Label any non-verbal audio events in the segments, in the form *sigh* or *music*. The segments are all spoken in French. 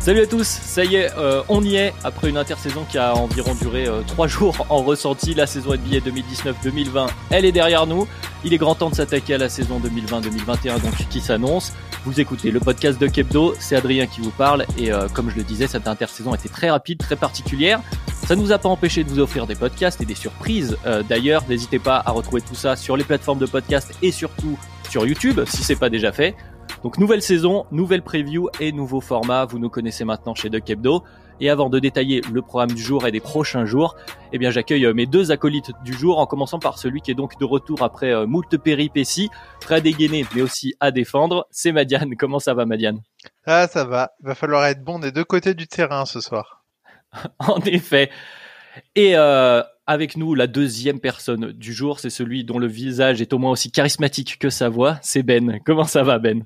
Salut à tous, ça y est, euh, on y est après une intersaison qui a environ duré 3 *laughs* jours en ressenti. La saison NBA 2019-2020, elle est derrière nous. Il est grand temps de s'attaquer à la saison 2020-2021 donc qui s'annonce. Vous écoutez le podcast de Kebdo, c'est Adrien qui vous parle et euh, comme je le disais, cette intersaison était très rapide, très particulière. Ça ne nous a pas empêché de vous offrir des podcasts et des surprises. Euh, D'ailleurs, n'hésitez pas à retrouver tout ça sur les plateformes de podcast et surtout sur YouTube si c'est pas déjà fait. Donc nouvelle saison, nouvelle preview et nouveau format, vous nous connaissez maintenant chez Duck Hebdo. Et avant de détailler le programme du jour et des prochains jours, eh bien j'accueille euh, mes deux acolytes du jour, en commençant par celui qui est donc de retour après euh, moult péripéties, prêt à dégainer mais aussi à défendre. C'est Madiane. Comment ça va Madiane? Ah ça va, va falloir être bon des deux côtés du terrain ce soir. *laughs* En effet. Et euh, avec nous, la deuxième personne du jour, c'est celui dont le visage est au moins aussi charismatique que sa voix, c'est Ben. Comment ça va Ben?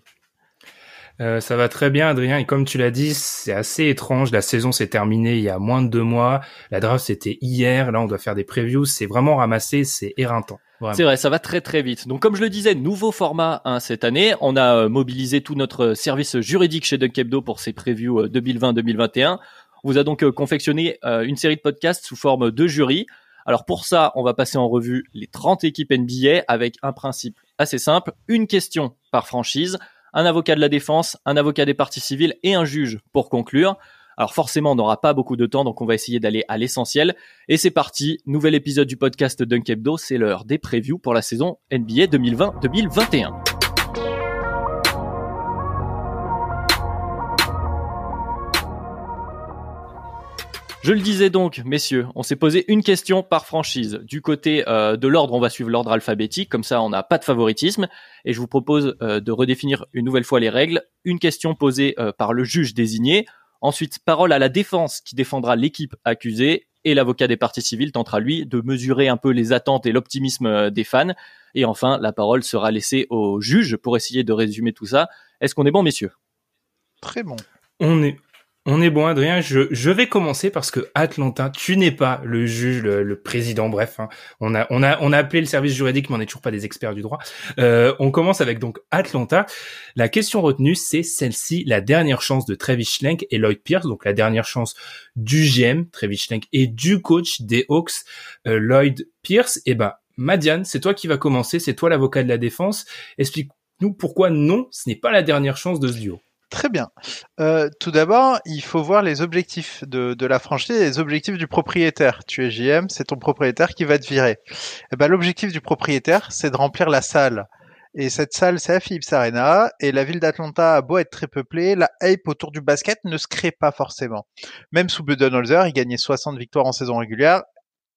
Euh, ça va très bien, Adrien. Et comme tu l'as dit, c'est assez étrange. La saison s'est terminée il y a moins de deux mois. La draft c'était hier. Là, on doit faire des previews. C'est vraiment ramassé. C'est éreintant. C'est vrai, ça va très très vite. Donc comme je le disais, nouveau format hein, cette année. On a euh, mobilisé tout notre service juridique chez Dunkebdo pour ces previews 2020-2021. On vous a donc euh, confectionné une série de podcasts sous forme de jury. Alors pour ça, on va passer en revue les 30 équipes NBA avec un principe assez simple, une question par franchise un avocat de la défense, un avocat des parties civiles et un juge pour conclure. Alors forcément, on n'aura pas beaucoup de temps, donc on va essayer d'aller à l'essentiel. Et c'est parti, nouvel épisode du podcast Dunk Hebdo, c'est l'heure des previews pour la saison NBA 2020-2021. Je le disais donc, messieurs, on s'est posé une question par franchise. Du côté euh, de l'ordre, on va suivre l'ordre alphabétique, comme ça on n'a pas de favoritisme. Et je vous propose euh, de redéfinir une nouvelle fois les règles. Une question posée euh, par le juge désigné. Ensuite, parole à la défense qui défendra l'équipe accusée. Et l'avocat des parties civiles tentera, lui, de mesurer un peu les attentes et l'optimisme des fans. Et enfin, la parole sera laissée au juge pour essayer de résumer tout ça. Est-ce qu'on est bon, messieurs? Très bon. On est, on est bon, Adrien. Je, vais commencer parce que Atlanta, tu n'es pas le juge, le, président. Bref, hein. on a appelé le service juridique, mais on n'est toujours pas des experts du droit. Euh, on commence avec donc Atlanta. La question retenue, c'est celle-ci la dernière chance de Travis Schlenk et Lloyd Pierce, donc la dernière chance du GM Travis Schlenk et du coach des Hawks euh, Lloyd Pierce. Et eh ben, Madiane, c'est toi qui va commencer. C'est toi l'avocat de la défense. Explique-nous pourquoi non, ce n'est pas la dernière chance de ce duo. Très bien. Euh, tout d'abord, il faut voir les objectifs de, de, la franchise et les objectifs du propriétaire. Tu es JM, c'est ton propriétaire qui va te virer. Eh ben, L'objectif du propriétaire, c'est de remplir la salle. Et cette salle, c'est la Philips Arena. Et la ville d'Atlanta a beau être très peuplée, la hype autour du basket ne se crée pas forcément. Même sous Budenholzer, il gagnait 60 victoires en saison régulière.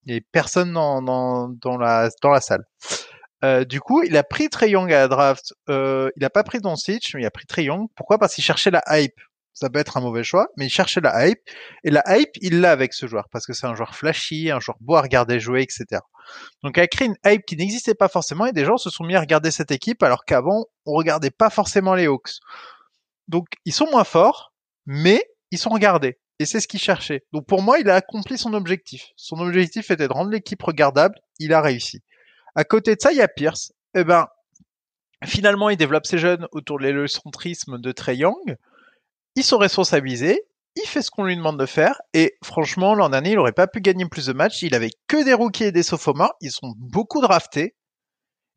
Et personne dans, dans, dans, la, dans la salle. Euh, du coup, il a pris Trey Young à la draft. Euh, il a pas pris Doncic, mais il a pris Trey Young. Pourquoi? Parce qu'il cherchait la hype. Ça peut être un mauvais choix, mais il cherchait la hype. Et la hype, il l'a avec ce joueur, parce que c'est un joueur flashy, un joueur beau à regarder jouer, etc. Donc il a créé une hype qui n'existait pas forcément, et des gens se sont mis à regarder cette équipe, alors qu'avant, on regardait pas forcément les Hawks. Donc ils sont moins forts, mais ils sont regardés. Et c'est ce qu'il cherchait. Donc pour moi, il a accompli son objectif. Son objectif était de rendre l'équipe regardable. Il a réussi. À côté de ça, il y a Pierce. Eh ben, finalement, il développe ses jeunes autour de l'hélocentrisme de Trey Young. Ils sont responsabilisés. Il fait ce qu'on lui demande de faire. Et franchement, l'an dernier, il n'aurait pas pu gagner plus de matchs. Il avait que des rookies et des sophomores. Ils sont beaucoup draftés.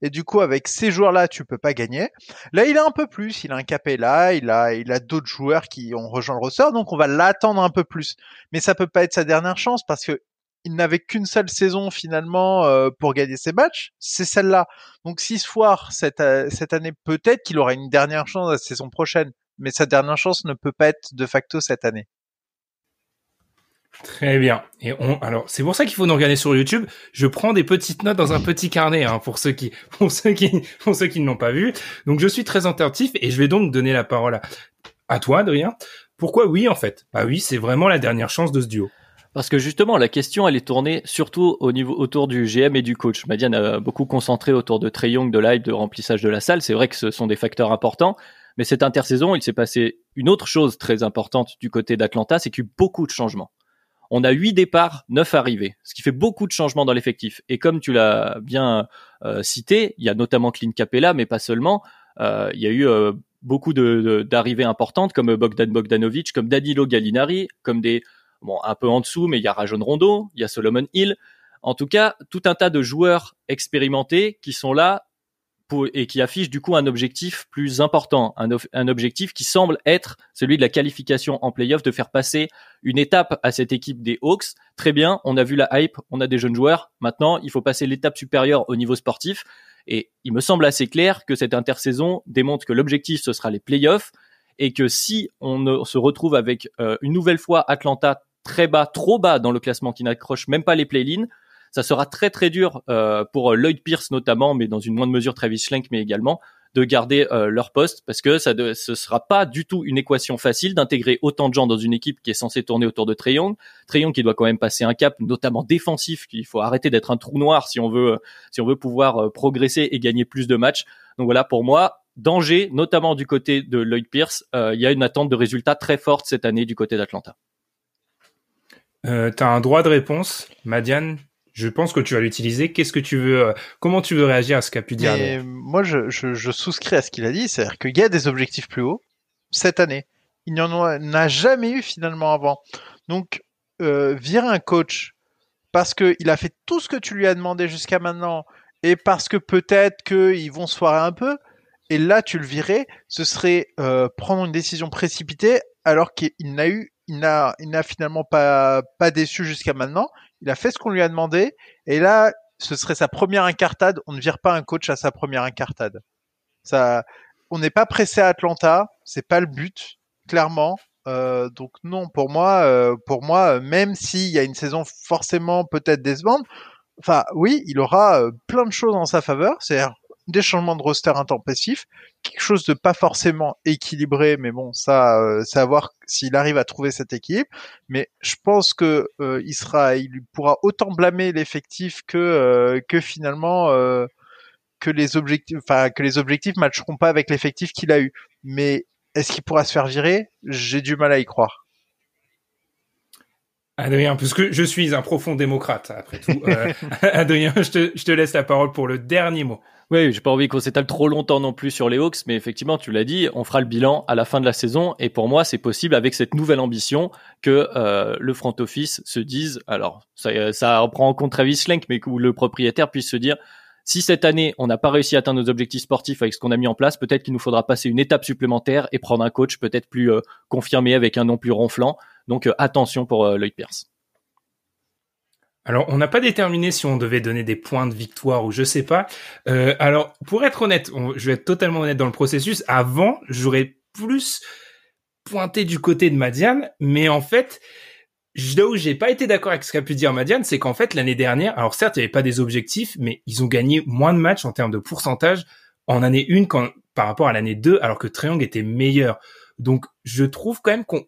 Et du coup, avec ces joueurs-là, tu peux pas gagner. Là, il a un peu plus. Il a un Capella, il a, il a d'autres joueurs qui ont rejoint le roster. Donc, on va l'attendre un peu plus. Mais ça peut pas être sa dernière chance parce que il n'avait qu'une seule saison finalement euh, pour gagner ses matchs, c'est celle-là. Donc si se foire cette, euh, cette année, peut-être qu'il aura une dernière chance la saison prochaine, mais sa dernière chance ne peut pas être de facto cette année. Très bien. Et on, alors, c'est pour ça qu'il faut nous regarder sur YouTube. Je prends des petites notes dans un petit carnet, hein, pour ceux qui, *laughs* pour ceux qui, pour ceux qui ne l'ont pas vu. Donc, je suis très attentif et je vais donc donner la parole à, à toi, Adrien. Pourquoi oui, en fait? Bah oui, c'est vraiment la dernière chance de ce duo. Parce que justement, la question, elle est tournée surtout au niveau autour du GM et du coach. Madiane a beaucoup concentré autour de Trey Young, de l'hype, de remplissage de la salle. C'est vrai que ce sont des facteurs importants. Mais cette intersaison, il s'est passé une autre chose très importante du côté d'Atlanta, c'est qu'il y a eu beaucoup de changements. On a huit départs, neuf arrivées, ce qui fait beaucoup de changements dans l'effectif. Et comme tu l'as bien euh, cité, il y a notamment Clint Capella, mais pas seulement. Euh, il y a eu euh, beaucoup d'arrivées importantes, comme Bogdan Bogdanovic, comme Danilo Gallinari, comme des bon un peu en dessous, mais il y a Rajon Rondo, il y a Solomon Hill. En tout cas, tout un tas de joueurs expérimentés qui sont là et qui affiche du coup un objectif plus important, un, objectif qui semble être celui de la qualification en playoff, de faire passer une étape à cette équipe des Hawks. Très bien, on a vu la hype, on a des jeunes joueurs. Maintenant, il faut passer l'étape supérieure au niveau sportif. Et il me semble assez clair que cette intersaison démontre que l'objectif ce sera les playoffs et que si on se retrouve avec euh, une nouvelle fois Atlanta très bas, trop bas dans le classement qui n'accroche même pas les play-ins, ça sera très très dur euh, pour Lloyd Pierce notamment, mais dans une moindre mesure Travis Schlenk, mais également de garder euh, leur poste parce que ça ne ce sera pas du tout une équation facile d'intégrer autant de gens dans une équipe qui est censée tourner autour de Trayon. Trayon qui doit quand même passer un cap, notamment défensif, qu'il faut arrêter d'être un trou noir si on veut si on veut pouvoir euh, progresser et gagner plus de matchs. Donc voilà pour moi danger, notamment du côté de Lloyd Pierce. il y a une attente de résultats très forte cette année du côté d'Atlanta. Euh, tu as un droit de réponse, Madiane je pense que tu vas l'utiliser. Qu'est-ce que tu veux, euh, comment tu veux réagir à ce qu'a pu dire Moi, je, je, souscris à ce qu'il a dit, c'est-à-dire qu'il y a des objectifs plus hauts cette année. Il n'y en a jamais eu finalement avant. Donc, euh, virer un coach parce qu'il a fait tout ce que tu lui as demandé jusqu'à maintenant et parce que peut-être qu'ils vont se foirer un peu, et là tu le virais, ce serait euh, prendre une décision précipitée alors qu'il n'a eu il n'a, il n'a finalement pas, pas déçu jusqu'à maintenant. Il a fait ce qu'on lui a demandé. Et là, ce serait sa première incartade. On ne vire pas un coach à sa première incartade. Ça, on n'est pas pressé à Atlanta. C'est pas le but, clairement. Euh, donc non, pour moi, euh, pour moi, même s'il y a une saison forcément peut-être décevante, enfin oui, il aura euh, plein de choses en sa faveur. C'est-à-dire des changements de roster intempestifs, quelque chose de pas forcément équilibré, mais bon, ça, euh, voir s'il arrive à trouver cet équilibre. Mais je pense que euh, il sera, il pourra autant blâmer l'effectif que euh, que finalement euh, que les objectifs, enfin que les objectifs matcheront pas avec l'effectif qu'il a eu. Mais est-ce qu'il pourra se faire virer? J'ai du mal à y croire. Adrien, puisque je suis un profond démocrate, après tout. *laughs* Adrien, je te, je te laisse la parole pour le dernier mot. Oui, j'ai pas envie qu'on s'étale trop longtemps non plus sur les Hawks, mais effectivement, tu l'as dit, on fera le bilan à la fin de la saison, et pour moi, c'est possible avec cette nouvelle ambition que euh, le front office se dise, alors ça, ça reprend en compte Travis Schlenk, mais que le propriétaire puisse se dire, si cette année on n'a pas réussi à atteindre nos objectifs sportifs avec ce qu'on a mis en place, peut-être qu'il nous faudra passer une étape supplémentaire et prendre un coach peut-être plus euh, confirmé avec un nom plus ronflant. Donc euh, attention pour Lloyd Pierce. Alors, on n'a pas déterminé si on devait donner des points de victoire ou je sais pas. Euh, alors, pour être honnête, je vais être totalement honnête dans le processus. Avant, j'aurais plus pointé du côté de Madiane, mais en fait, là où j'ai pas été d'accord avec ce qu'a pu dire Madiane, c'est qu'en fait, l'année dernière, alors certes, il n'y avait pas des objectifs, mais ils ont gagné moins de matchs en termes de pourcentage en année 1 par rapport à l'année 2, alors que Triangle était meilleur. Donc, je trouve quand même qu'on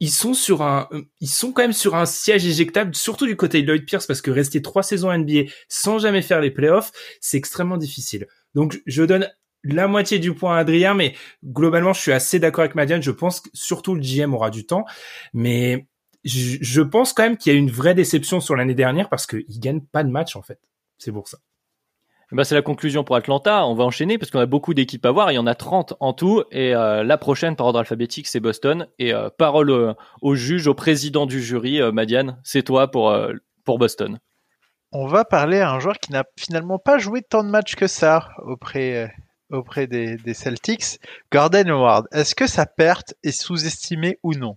ils sont sur un, ils sont quand même sur un siège éjectable, surtout du côté de Lloyd Pierce, parce que rester trois saisons NBA sans jamais faire les playoffs, c'est extrêmement difficile. Donc, je donne la moitié du point à Adrien, mais globalement, je suis assez d'accord avec Madiane. Je pense que surtout le GM aura du temps, mais je, je pense quand même qu'il y a une vraie déception sur l'année dernière parce qu'ils gagnent pas de match en fait. C'est pour ça. Ben, c'est la conclusion pour Atlanta. On va enchaîner parce qu'on a beaucoup d'équipes à voir. Il y en a 30 en tout. Et euh, la prochaine, par ordre alphabétique, c'est Boston. Et euh, parole au juge, au président du jury, euh, Madiane, c'est toi pour, pour Boston. On va parler à un joueur qui n'a finalement pas joué tant de matchs que ça auprès, auprès des, des Celtics. Gordon Howard, est-ce que sa perte est sous-estimée ou non?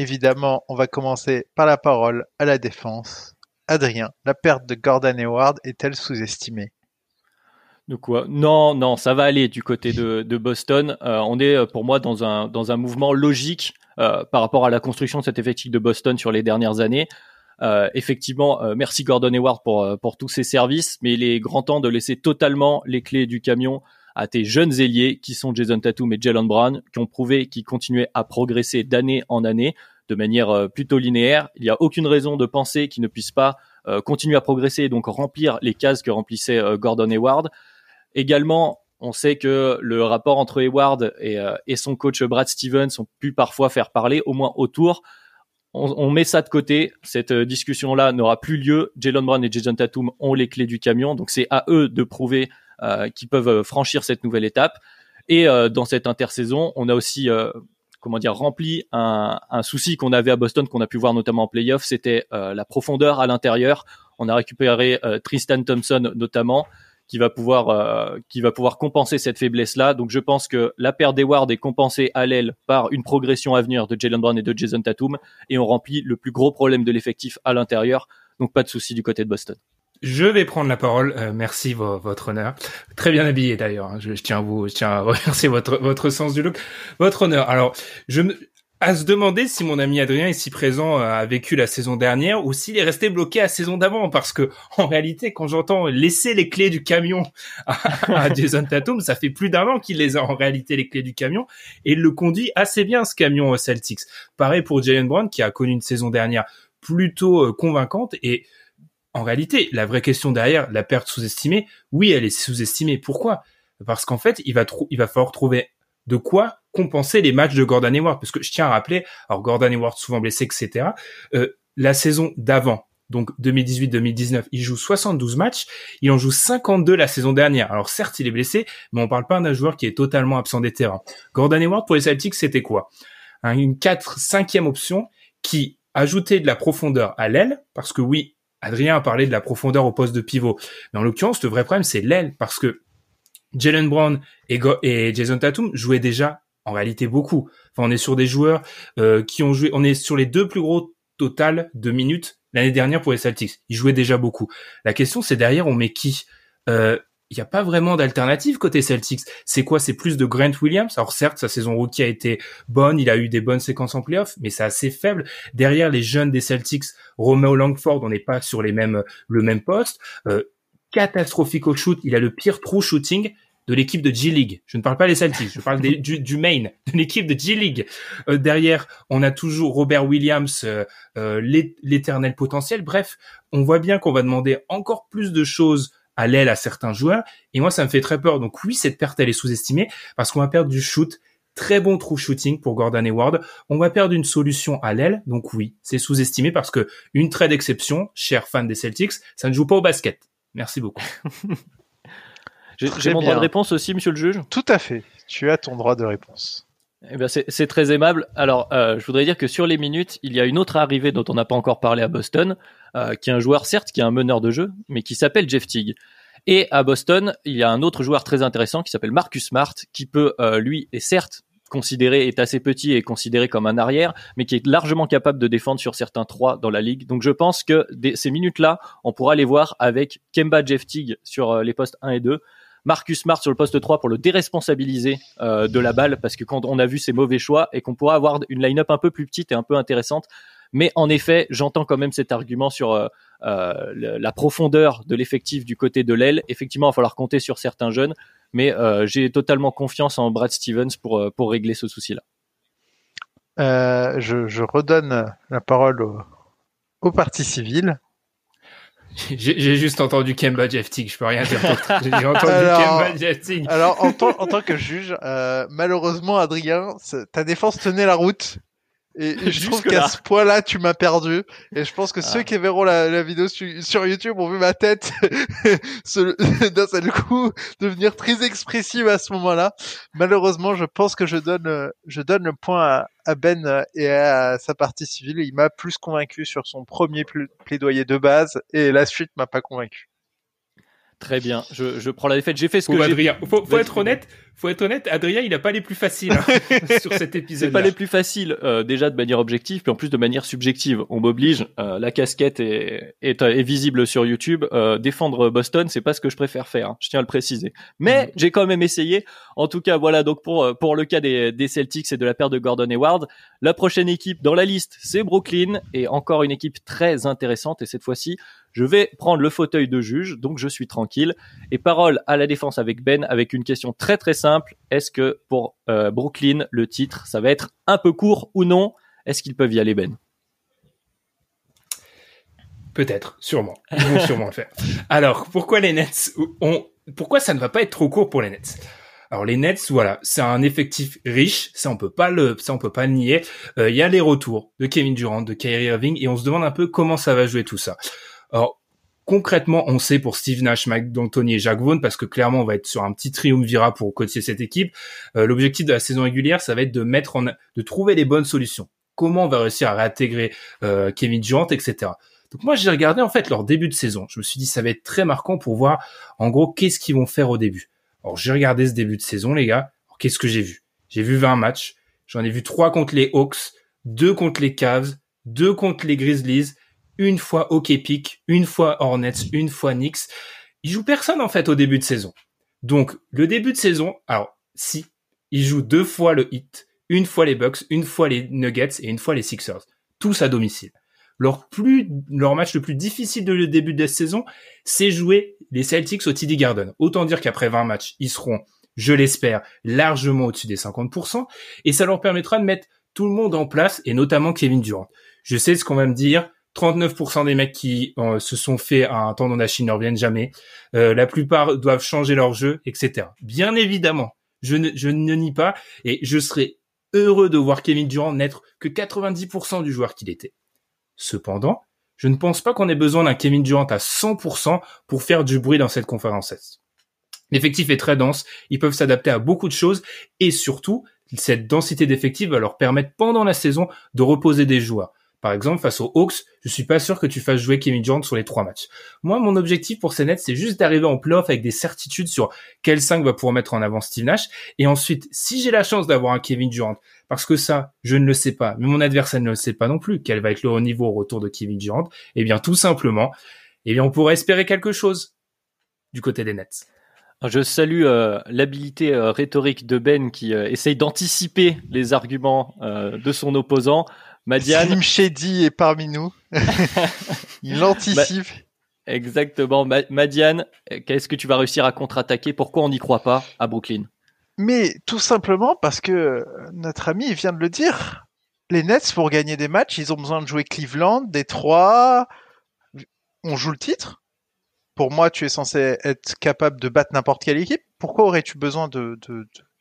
Évidemment, on va commencer par la parole à la défense. Adrien, la perte de Gordon Hayward est-elle sous-estimée? Non, non, ça va aller du côté de, Boston. Euh, on est pour moi dans un dans un mouvement logique euh, par rapport à la construction de cet effectif de Boston sur les dernières années. Euh, effectivement, merci Gordon Hayward pour pour tous ses services, mais il est grand temps de laisser totalement les clés du camion à tes jeunes ailiers qui sont Jason Tatum et Jalen Brown, qui ont prouvé qu'ils continuaient à progresser d'année en année de manière plutôt linéaire. Il n'y a aucune raison de penser qu'ils ne puissent pas continuer à progresser et donc remplir les cases que remplissait Gordon Hayward. Également, on sait que le rapport entre Hayward et, euh, et, son coach Brad Stevens ont pu parfois faire parler, au moins autour. On, on met ça de côté. Cette euh, discussion-là n'aura plus lieu. Jalen Brown et Jason Tatum ont les clés du camion, donc c'est à eux de prouver euh, qu'ils peuvent franchir cette nouvelle étape. Et dans cette intersaison, on a aussi comment dire rempli un, un souci qu'on avait à Boston, qu'on a pu voir notamment en playoff, c'était la profondeur à l'intérieur. On a récupéré Tristan Thompson notamment qui va pouvoir euh, qui va pouvoir compenser cette faiblesse là. Donc je pense que la perte d'Eward est compensée à l'aile par une progression à venir de Jalen Brown et de Jason Tatum et on remplit le plus gros problème de l'effectif à l'intérieur. Donc pas de souci du côté de Boston. Je vais prendre la parole. Euh, merci votre honneur. Très bien habillé d'ailleurs. Hein. Je, tiens à vous, je tiens à *laughs* remercier votre votre sens du look, votre honneur. Alors, je me, à se demander si mon ami Adrien ici présent euh, a vécu la saison dernière ou s'il est resté bloqué à saison d'avant parce que *laughs* en réalité quand j'entends laisser les clés du camion *laughs* à, Jason Tatum ça fait plus d'un an qu'il les a en réalité les clés du camion et il le conduit assez bien ce camion Celtics pareil pour Jalen Brown qui a connu une saison dernière plutôt euh, convaincante et en réalité la vraie question derrière la perte sous-estimée oui elle est sous-estimée pourquoi? Parce qu'en fait il va il va falloir trouver de quoi compenser les matchs de Gordon Hayward. Parce que je tiens à rappeler, alors Gordon Hayward souvent blessé, etc. Euh, la saison d'avant, donc 2018-2019, il joue 72 matchs, il en joue 52 la saison dernière. Alors certes, il est blessé, mais on parle pas d'un joueur qui est totalement absent des terrains. Gordon Hayward pour les Celtics, c'était quoi? Une 4 5 option qui ajoutait de la profondeur à l'aile, parce que oui, Adrien a parlé de la profondeur au poste de pivot. Mais en l'occurrence, le vrai problème, c'est l'aile, parce que Jalen Brown et, Jason Tatum jouaient déjà en réalité beaucoup. Enfin, on est sur des joueurs euh, qui ont joué, on est sur les deux plus gros total de minutes l'année dernière pour les Celtics. Ils jouaient déjà beaucoup. La question, c'est derrière, on met qui? Euh, il n'y a pas vraiment d'alternative côté Celtics. C'est quoi? C'est plus de Grant Williams? Alors certes, sa saison rookie a été bonne, il a eu des bonnes séquences en playoff, mais c'est assez faible. Derrière les jeunes des Celtics, Romeo Langford, on n'est pas sur les mêmes le même poste. Euh, catastrophique au shoot. Il a le pire true shooting de l'équipe de G-League. Je ne parle pas des Celtics, je parle du, du main, de l'équipe de G-League. Euh, derrière, on a toujours Robert Williams, euh, euh, l'éternel potentiel. Bref, on voit bien qu'on va demander encore plus de choses à l'aile à certains joueurs. Et moi, ça me fait très peur. Donc oui, cette perte, elle est sous-estimée parce qu'on va perdre du shoot. Très bon true shooting pour Gordon Hayward. On va perdre une solution à l'aile. Donc oui, c'est sous-estimé parce que une trade d'exception, cher fan des Celtics, ça ne joue pas au basket. Merci beaucoup. *laughs* J'ai mon droit de réponse aussi, monsieur le juge? Tout à fait. Tu as ton droit de réponse. Eh c'est très aimable. Alors, euh, je voudrais dire que sur les minutes, il y a une autre arrivée dont on n'a pas encore parlé à Boston, euh, qui est un joueur, certes, qui est un meneur de jeu, mais qui s'appelle Jeff Teague. Et à Boston, il y a un autre joueur très intéressant qui s'appelle Marcus Smart, qui peut, euh, lui, est certes considéré, est assez petit et considéré comme un arrière, mais qui est largement capable de défendre sur certains trois dans la ligue. Donc je pense que ces minutes-là, on pourra les voir avec Kemba Jeff Teague sur euh, les postes 1 et 2, Marcus Smart sur le poste 3 pour le déresponsabiliser euh, de la balle parce que quand on a vu ses mauvais choix et qu'on pourra avoir une line-up un peu plus petite et un peu intéressante. Mais en effet, j'entends quand même cet argument sur euh, euh la profondeur de l'effectif du côté de l'aile. Effectivement, il va falloir compter sur certains jeunes, mais j'ai totalement confiance en Brad Stevens pour, pour régler ce souci-là. Je, redonne la parole au, au parti civil. J'ai juste entendu Kemba Jeftig, je peux rien dire *laughs* J'ai entendu alors, Kemba. Alors, en, en, tant que juge, euh, malheureusement, Adrien, ta défense tenait la route. *laughs* Et, je trouve qu'à ce point-là, tu m'as perdu. Et je pense que ceux ah. qui verront la, vidéo sur, YouTube ont vu ma tête *laughs* *laughs* d'un seul coup devenir très expressive à ce moment-là. Malheureusement, je pense que je donne, je donne le point à, Ben et à sa partie civile. Il m'a plus convaincu sur son premier plaidoyer de base et la suite m'a pas convaincu. Très bien, je, je prends la défaite. J'ai fait ce que j'ai. Adrien, faut, faut être honnête, faut être honnête, Adrien, il a pas les plus faciles hein, *laughs* sur cet C'est épisode. pas les plus faciles, euh, déjà de manière objective, puis en plus de manière subjective. On m'oblige, euh, la casquette est, est, est visible sur YouTube. Euh, défendre Boston, c'est pas ce que je préfère faire, hein, je tiens à le préciser. Mais j'ai quand même essayé. En tout cas, voilà, donc pour, euh, pour le cas des, des Celtics et de la paire de Gordon Hayward, la prochaine équipe dans la liste, c'est Brooklyn, et encore une équipe très intéressante, et cette fois-ci, je vais prendre le fauteuil de juge, donc je suis tranquille. Et parole à la défense avec Ben, avec une question très très simple. Est-ce que pour euh, Brooklyn, le titre, ça va être un peu court ou non? Est-ce qu'ils peuvent y aller, Ben? Peut-être, sûrement. Ils vont sûrement le faire. *laughs* Alors, pourquoi les Nets ont, pourquoi ça ne va pas être trop court pour les Nets? Alors les Nets, voilà, c'est un effectif riche, ça on peut pas le, ça on peut pas le nier. Euh, Il y a les retours de Kevin Durant, de Kyrie Irving, et on se demande un peu comment ça va jouer tout ça. Alors concrètement, on sait pour Steve Nash, Mike D'Antoni et Jacques Vaughn, parce que clairement on va être sur un petit triumvirat pour coacher cette équipe. Euh, L'objectif de la saison régulière, ça va être de mettre en, de trouver les bonnes solutions. Comment on va réussir à réintégrer euh, Kevin Durant, etc. Donc moi j'ai regardé en fait leur début de saison. Je me suis dit ça va être très marquant pour voir en gros qu'est-ce qu'ils vont faire au début. Alors j'ai regardé ce début de saison les gars. Qu'est-ce que j'ai vu? J'ai vu 20 matchs. J'en ai vu 3 contre les Hawks, 2 contre les Cavs, 2 contre les Grizzlies, une fois OK Pick, une fois Hornets, une fois Knicks. Ils jouent personne en fait au début de saison. Donc le début de saison, alors si ils jouent deux fois le Heat, une fois les Bucks, une fois les Nuggets et une fois les Sixers, tous à domicile. Leur plus, leur match le plus difficile de le début de la saison, c'est jouer les Celtics au TD Garden. Autant dire qu'après 20 matchs, ils seront, je l'espère, largement au-dessus des 50%, et ça leur permettra de mettre tout le monde en place, et notamment Kevin Durant. Je sais ce qu'on va me dire, 39% des mecs qui euh, se sont fait un tendon d'Achille ne reviennent jamais. Euh, la plupart doivent changer leur jeu, etc. Bien évidemment, je ne, nie pas, et je serais heureux de voir Kevin Durant n'être que 90% du joueur qu'il était. Cependant, je ne pense pas qu'on ait besoin d'un Kevin Durant à 100% pour faire du bruit dans cette conférence. L'effectif est très dense, ils peuvent s'adapter à beaucoup de choses et surtout, cette densité d'effectifs va leur permettre pendant la saison de reposer des joueurs. Par exemple, face aux Hawks, je suis pas sûr que tu fasses jouer Kevin Durant sur les trois matchs. Moi, mon objectif pour ces Nets, c'est juste d'arriver en playoff avec des certitudes sur quel 5 va pouvoir mettre en avant Steve Nash. Et ensuite, si j'ai la chance d'avoir un Kevin Durant, parce que ça, je ne le sais pas, mais mon adversaire ne le sait pas non plus, quel va être le haut niveau au retour de Kevin Durant, eh bien, tout simplement, eh bien, on pourrait espérer quelque chose du côté des Nets. Je salue euh, l'habilité euh, rhétorique de Ben qui euh, essaye d'anticiper les arguments euh, de son opposant. Madiane, Slim Shady est parmi nous. *laughs* Il anticipe. exactement. Ma- Madiane, qu'est-ce que tu vas réussir à contre-attaquer? Pourquoi on n'y croit pas à Brooklyn? Mais tout simplement parce que notre ami vient de le dire. Les Nets, pour gagner des matchs, ils ont besoin de jouer Cleveland, Détroit. On joue le titre. Pour moi, tu es censé être capable de battre n'importe quelle équipe. Pourquoi aurais-tu besoin de,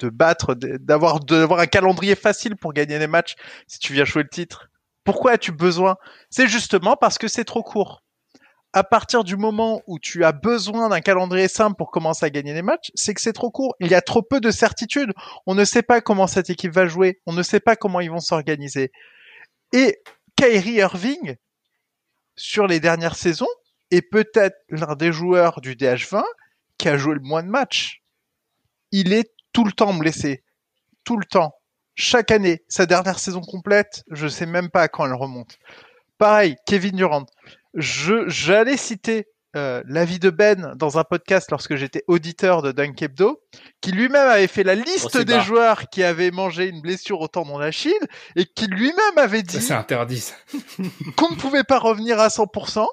battre, d'avoir, d'avoir un calendrier facile pour gagner des matchs si tu viens jouer le titre? Pourquoi as-tu besoin? C'est justement parce que c'est trop court. À partir du moment où tu as besoin d'un calendrier simple pour commencer à gagner des matchs, c'est que c'est trop court. Il y a trop peu de certitudes. On ne sait pas comment cette équipe va jouer. On ne sait pas comment ils vont s'organiser. Et Kyrie Irving, sur les dernières saisons, est peut-être l'un des joueurs du DH20 qui a joué le moins de matchs. Il est tout le temps blessé. Tout le temps. Chaque année. Sa dernière saison complète, je sais même pas à quand elle remonte. Pareil, Kevin Durant. Je, j'allais citer euh, l'avis de Ben dans un podcast lorsque j'étais auditeur de Dunk Hebdo, qui lui-même avait fait la liste c'est des bas. joueurs qui avaient mangé une blessure au tendon d'Achille et qui lui-même avait Ça, dit c'est interdit. ça. qu'on ne pouvait pas revenir à 100%.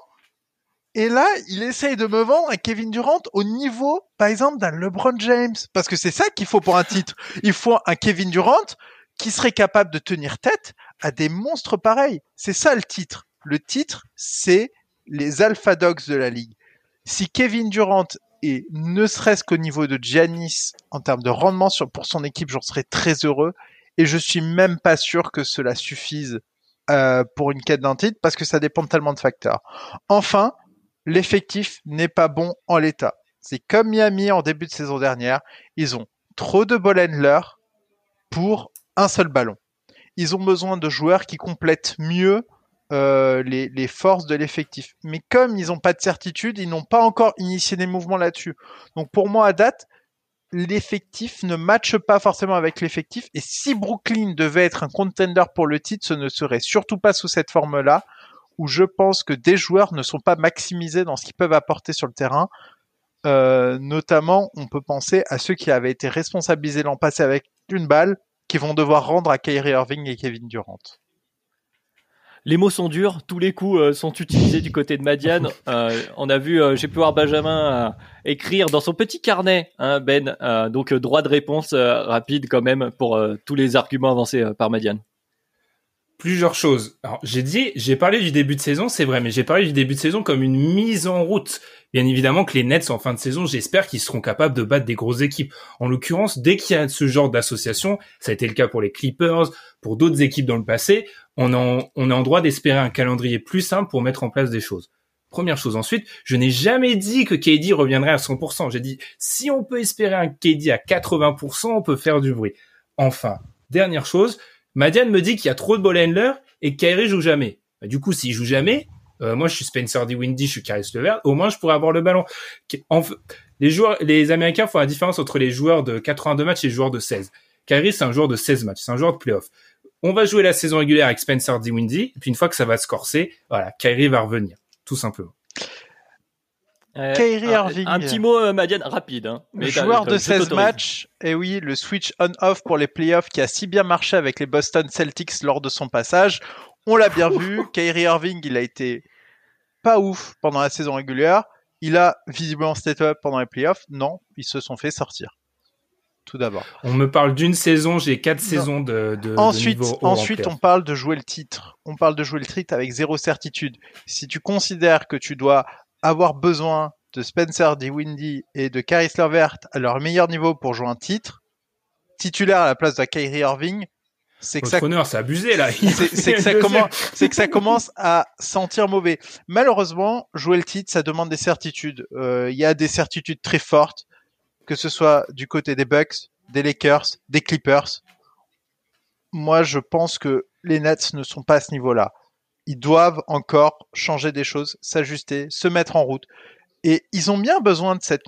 Et là, il essaye de me vendre un Kevin Durant au niveau, par exemple, d'un LeBron James. Parce que c'est ça qu'il faut pour un titre. Il faut un Kevin Durant qui serait capable de tenir tête à des monstres pareils. C'est ça le titre. Le titre, c'est les Alpha Dogs de la ligue. Si Kevin Durant est ne serait-ce qu'au niveau de Giannis en termes de rendement pour son équipe, j'en serais très heureux. Et je suis même pas sûr que cela suffise euh, pour une quête d'un titre parce que ça dépend tellement de facteurs. Enfin, l'effectif n'est pas bon en l'état. C'est comme Miami en début de saison dernière. Ils ont trop de ball handlers pour un seul ballon. Ils ont besoin de joueurs qui complètent mieux euh, les, les, forces de l'effectif. Mais comme ils n'ont pas de certitude, ils n'ont pas encore initié des mouvements là-dessus. Donc pour moi, à date, l'effectif ne matche pas forcément avec l'effectif. Et si Brooklyn devait être un contender pour le titre, ce ne serait surtout pas sous cette forme-là, où je pense que des joueurs ne sont pas maximisés dans ce qu'ils peuvent apporter sur le terrain. Euh, notamment, on peut penser à ceux qui avaient été responsabilisés l'an passé avec une balle, qui vont devoir rendre à Kyrie Irving et Kevin Durant les mots sont durs, tous les coups euh, sont utilisés du côté de Madiane. *laughs* Euh, on a vu, j'ai pu voir Benjamin écrire dans son petit carnet, hein, Ben, donc droit de réponse rapide quand même pour tous les arguments avancés par Madiane. Plusieurs choses. Alors j'ai dit, j'ai parlé du début de saison, c'est vrai, mais j'ai parlé du début de saison comme une mise en route. Bien évidemment que les Nets en fin de saison, j'espère qu'ils seront capables de battre des grosses équipes. En l'occurrence, dès qu'il y a ce genre d'association, ça a été le cas pour les Clippers, pour d'autres équipes dans le passé, on, en, on est en droit d'espérer un calendrier plus simple pour mettre en place des choses. Première chose. Ensuite, je n'ai jamais dit que KD reviendrait à 100%. J'ai dit, si on peut espérer un KD à 80%, on peut faire du bruit. Enfin, dernière chose, Madiane me dit qu'il y a trop de ball et que Kyrie joue jamais. Bah, du coup, s'il joue jamais, euh, moi je suis Spencer D. Windy, je suis Caris Levert, au moins je pourrais avoir le ballon. les joueurs, les Américains font la différence entre les joueurs de 82 matchs et les joueurs de 16. Kyrie, c'est un joueur de 16 matchs, c'est un joueur de playoff on va jouer la saison régulière avec Spencer Dinwiddie, et puis une fois que ça va se corser, voilà, Kyrie va revenir, tout simplement. Euh, Kyrie Irving. Un, petit mot, euh, Madiane, rapide. Hein, joueur de 16 matchs, et oui, le switch on-off pour les playoffs qui a si bien marché avec les Boston Celtics lors de son passage. On l'a bien vu, Kyrie Irving, il a été pas ouf pendant la saison régulière. Il a visiblement step up pendant les playoffs. Non, ils se sont fait sortir tout d'abord. On me parle d'une saison, j'ai quatre saisons de, de Ensuite, niveau ensuite on parle de jouer le titre. On parle de jouer le titre avec zéro certitude. Si tu considères que tu dois avoir besoin de Spencer Windy et de Caris Levert à leur meilleur niveau pour jouer un titre, titulaire à la place de Kyrie Irving, c'est que ça c'est abusé là. c'est que *laughs* ça commence c'est que ça commence à sentir mauvais. Malheureusement, jouer le titre, ça demande des certitudes. Euh, il y a des certitudes très fortes que ce soit du côté des Bucks, des Lakers, des Clippers. Moi, je pense que les Nets ne sont pas à ce niveau-là. Ils doivent encore changer des choses, s'ajuster, se mettre en route. Et ils ont bien besoin de cette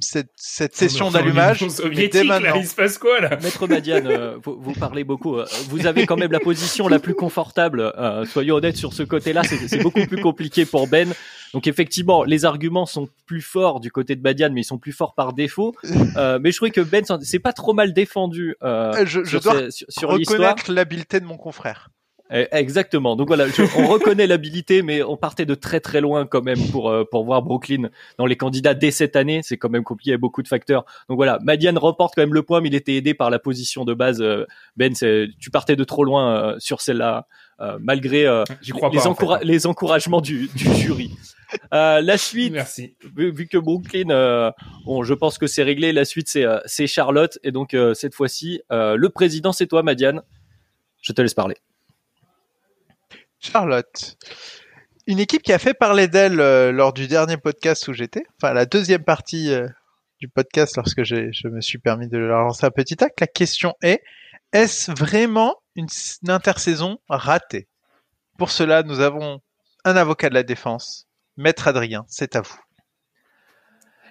cette, cette session d'allumage. Il se passe quoi là? Maître Madiane, euh, vous, vous, parlez beaucoup. Euh, vous avez quand même la position la plus confortable. Euh, soyons honnêtes sur ce côté-là, c'est beaucoup plus compliqué pour Ben. Donc effectivement, les arguments sont plus forts du côté de Madiane, mais ils sont plus forts par défaut. mais je trouvais que Ben, c'est pas trop mal défendu je, je sur, dois sur reconnaître l'habileté de mon confrère. Eh, exactement. Donc voilà, on reconnaît l'habilité, mais on partait de très très loin quand même pour euh, pour voir Brooklyn dans les candidats dès cette année. C'est quand même compliqué, il y a beaucoup de facteurs. Donc voilà, Madiane remporte quand même le point, mais il était aidé par la position de base. Euh, ben, tu partais de trop loin euh, sur celle-là, malgré les, les, encouragements du, du jury. la suite, Merci. Vu, que Brooklyn, bon, je pense que c'est réglé. La suite, c'est c'est Charlotte, et donc cette fois-ci, le président, c'est toi, Madiane. Je te laisse parler. Charlotte. Une équipe qui a fait parler d'elle euh, lors du dernier podcast où j'étais, enfin la deuxième partie euh, du podcast lorsque je me suis permis de leur lancer un petit acte. La question est, est-ce vraiment une, intersaison ratée? Pour cela, nous avons un avocat de la défense, Maître Adrien, c'est à vous.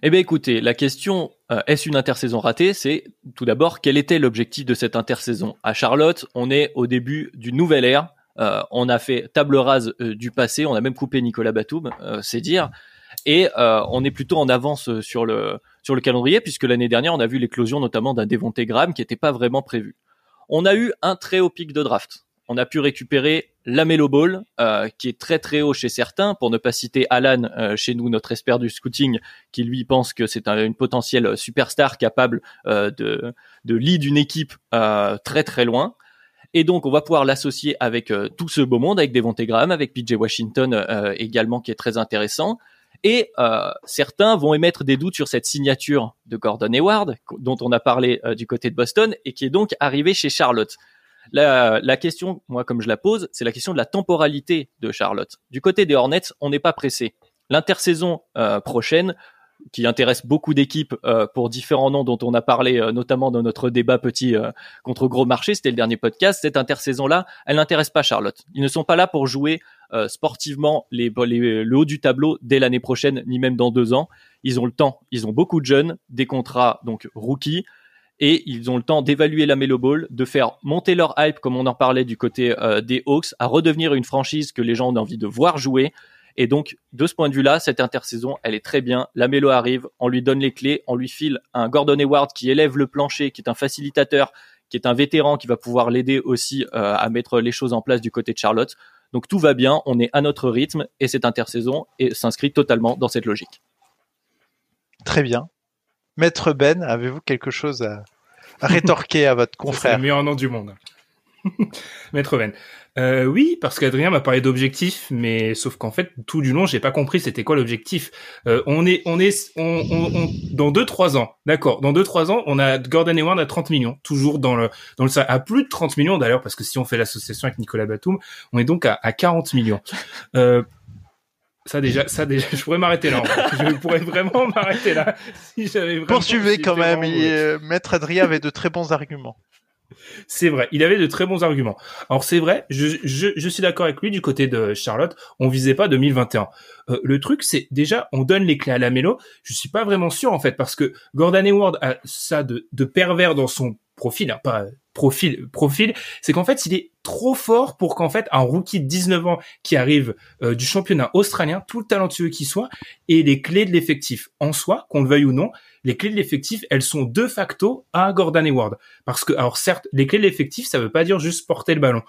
Eh bien écoutez, la question euh, est-ce une intersaison ratée? C'est tout d'abord quel était l'objectif de cette intersaison? À Charlotte, on est au début d'une nouvelle ère euh, on a fait table rase euh, du passé, on a même coupé Nicolas Batum, euh, c'est dire. Et on est plutôt en avance sur le sur le calendrier puisque l'année dernière on a vu l'éclosion notamment d'un Devonte Graham qui n'était pas vraiment prévu. On a eu un très haut pic de draft. On a pu récupérer la Ball, qui est très très haut chez certains, pour ne pas citer Alan chez nous, notre expert du scouting, qui lui pense que c'est une potentielle superstar capable de, de lead une équipe très très loin. Et donc, on va pouvoir l'associer avec euh, tout ce beau monde, avec Devonte Graham, avec PJ Washington euh, également, qui est très intéressant. Et euh, certains vont émettre des doutes sur cette signature de Gordon Hayward, dont on a parlé du côté de Boston, et qui est donc arrivé chez Charlotte. La, la question, moi, comme je la pose, c'est la question de la temporalité de Charlotte. Du côté des Hornets, on n'est pas pressé. L'intersaison prochaine, qui intéresse beaucoup d'équipes euh, pour différents noms dont on a parlé euh, notamment dans notre débat petit euh, contre gros marché, c'était le dernier podcast. Cette intersaison-là, elle n'intéresse pas Charlotte. Ils ne sont pas là pour jouer sportivement les, le haut du tableau dès l'année prochaine, ni même dans deux ans. Ils ont le temps. Ils ont beaucoup de jeunes, des contrats donc rookies et ils ont le temps d'évaluer la Melo Ball, de faire monter leur hype, comme on en parlait du côté des Hawks, à redevenir une franchise que les gens ont envie de voir jouer. Et donc, de ce point de vue-là, cette intersaison, elle est très bien. La Mélo arrive, on lui donne les clés, on lui file un Gordon Hayward qui élève le plancher, qui est un facilitateur, qui est un vétéran, qui va pouvoir l'aider aussi euh, à mettre les choses en place du côté de Charlotte. Donc tout va bien, on est à notre rythme et cette intersaison s'inscrit totalement dans cette logique. Très bien. Maître Ben, avez-vous quelque chose à, rétorquer à votre confrère C'est le meilleur nom du monde. *laughs* Maître Ben. Euh, oui, parce qu'Adrien m'a parlé d'objectifs, mais sauf qu'en fait, tout du long, j'ai pas compris c'était quoi l'objectif. Euh, on est, on est, on, on, dans deux trois ans, d'accord. Dans deux trois ans, on a Gordon Hayward à 30 millions, toujours dans le, dans le, à plus de 30 millions d'ailleurs, parce que si on fait l'association avec Nicolas Batum, on est donc à, à 40 millions. Euh, ça déjà, ça déjà, je pourrais m'arrêter là. je pourrais vraiment *laughs* m'arrêter là si j'avais. Poursuivez quand même. Euh, Maître Adrien avait de très bons arguments. C'est vrai, il avait de très bons arguments. Alors c'est vrai, je, je, je suis d'accord avec lui du côté de Charlotte, on visait pas 2021. Euh, le truc c'est déjà on donne les clés à la mélo, je suis pas vraiment sûr en fait parce que Gordon Hayward a ça de, de pervers dans son profil, hein, pas profil, profil, c'est qu'en fait il est trop fort pour qu'en fait un rookie de 19 ans qui arrive euh, du championnat australien, tout le talentueux qu'il soit, ait les clés de l'effectif en soi, qu'on le veuille ou non, les clés de l'effectif, elles sont de facto à Gordon Hayward. Parce que, alors certes, les clés de l'effectif, ça veut pas dire juste porter le ballon.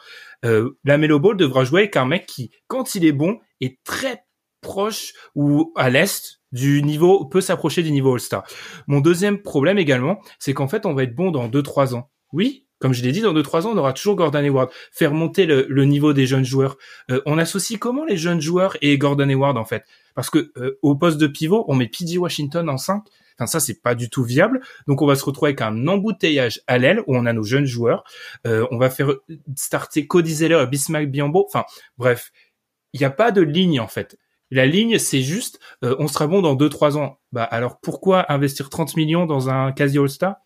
Euh, la Melo Ball devra jouer avec un mec qui, quand il est bon, est très proche ou à l'est du niveau, peut s'approcher du niveau All-Star. Mon deuxième problème également, c'est qu'en fait, on va être bon dans 2-3 ans. Oui, comme je l'ai dit, dans 2-3 ans, on aura toujours Gordon Hayward. Faire monter le, niveau des jeunes joueurs. Euh, on associe comment les jeunes joueurs et Gordon Hayward, en fait? Parce que euh, au poste de pivot, on met PG Washington en 5 Enfin, ça, c'est pas du tout viable. Donc, on va se retrouver avec un embouteillage à l'aile où on a nos jeunes joueurs. Euh, on va faire starter Cody Zeller et Bismarck Biombo. Enfin, bref, il n'y a pas de ligne en fait. La ligne, c'est juste, euh, on sera bon dans 2-3 ans. Bah alors pourquoi investir 30 millions dans un quasi All-Star?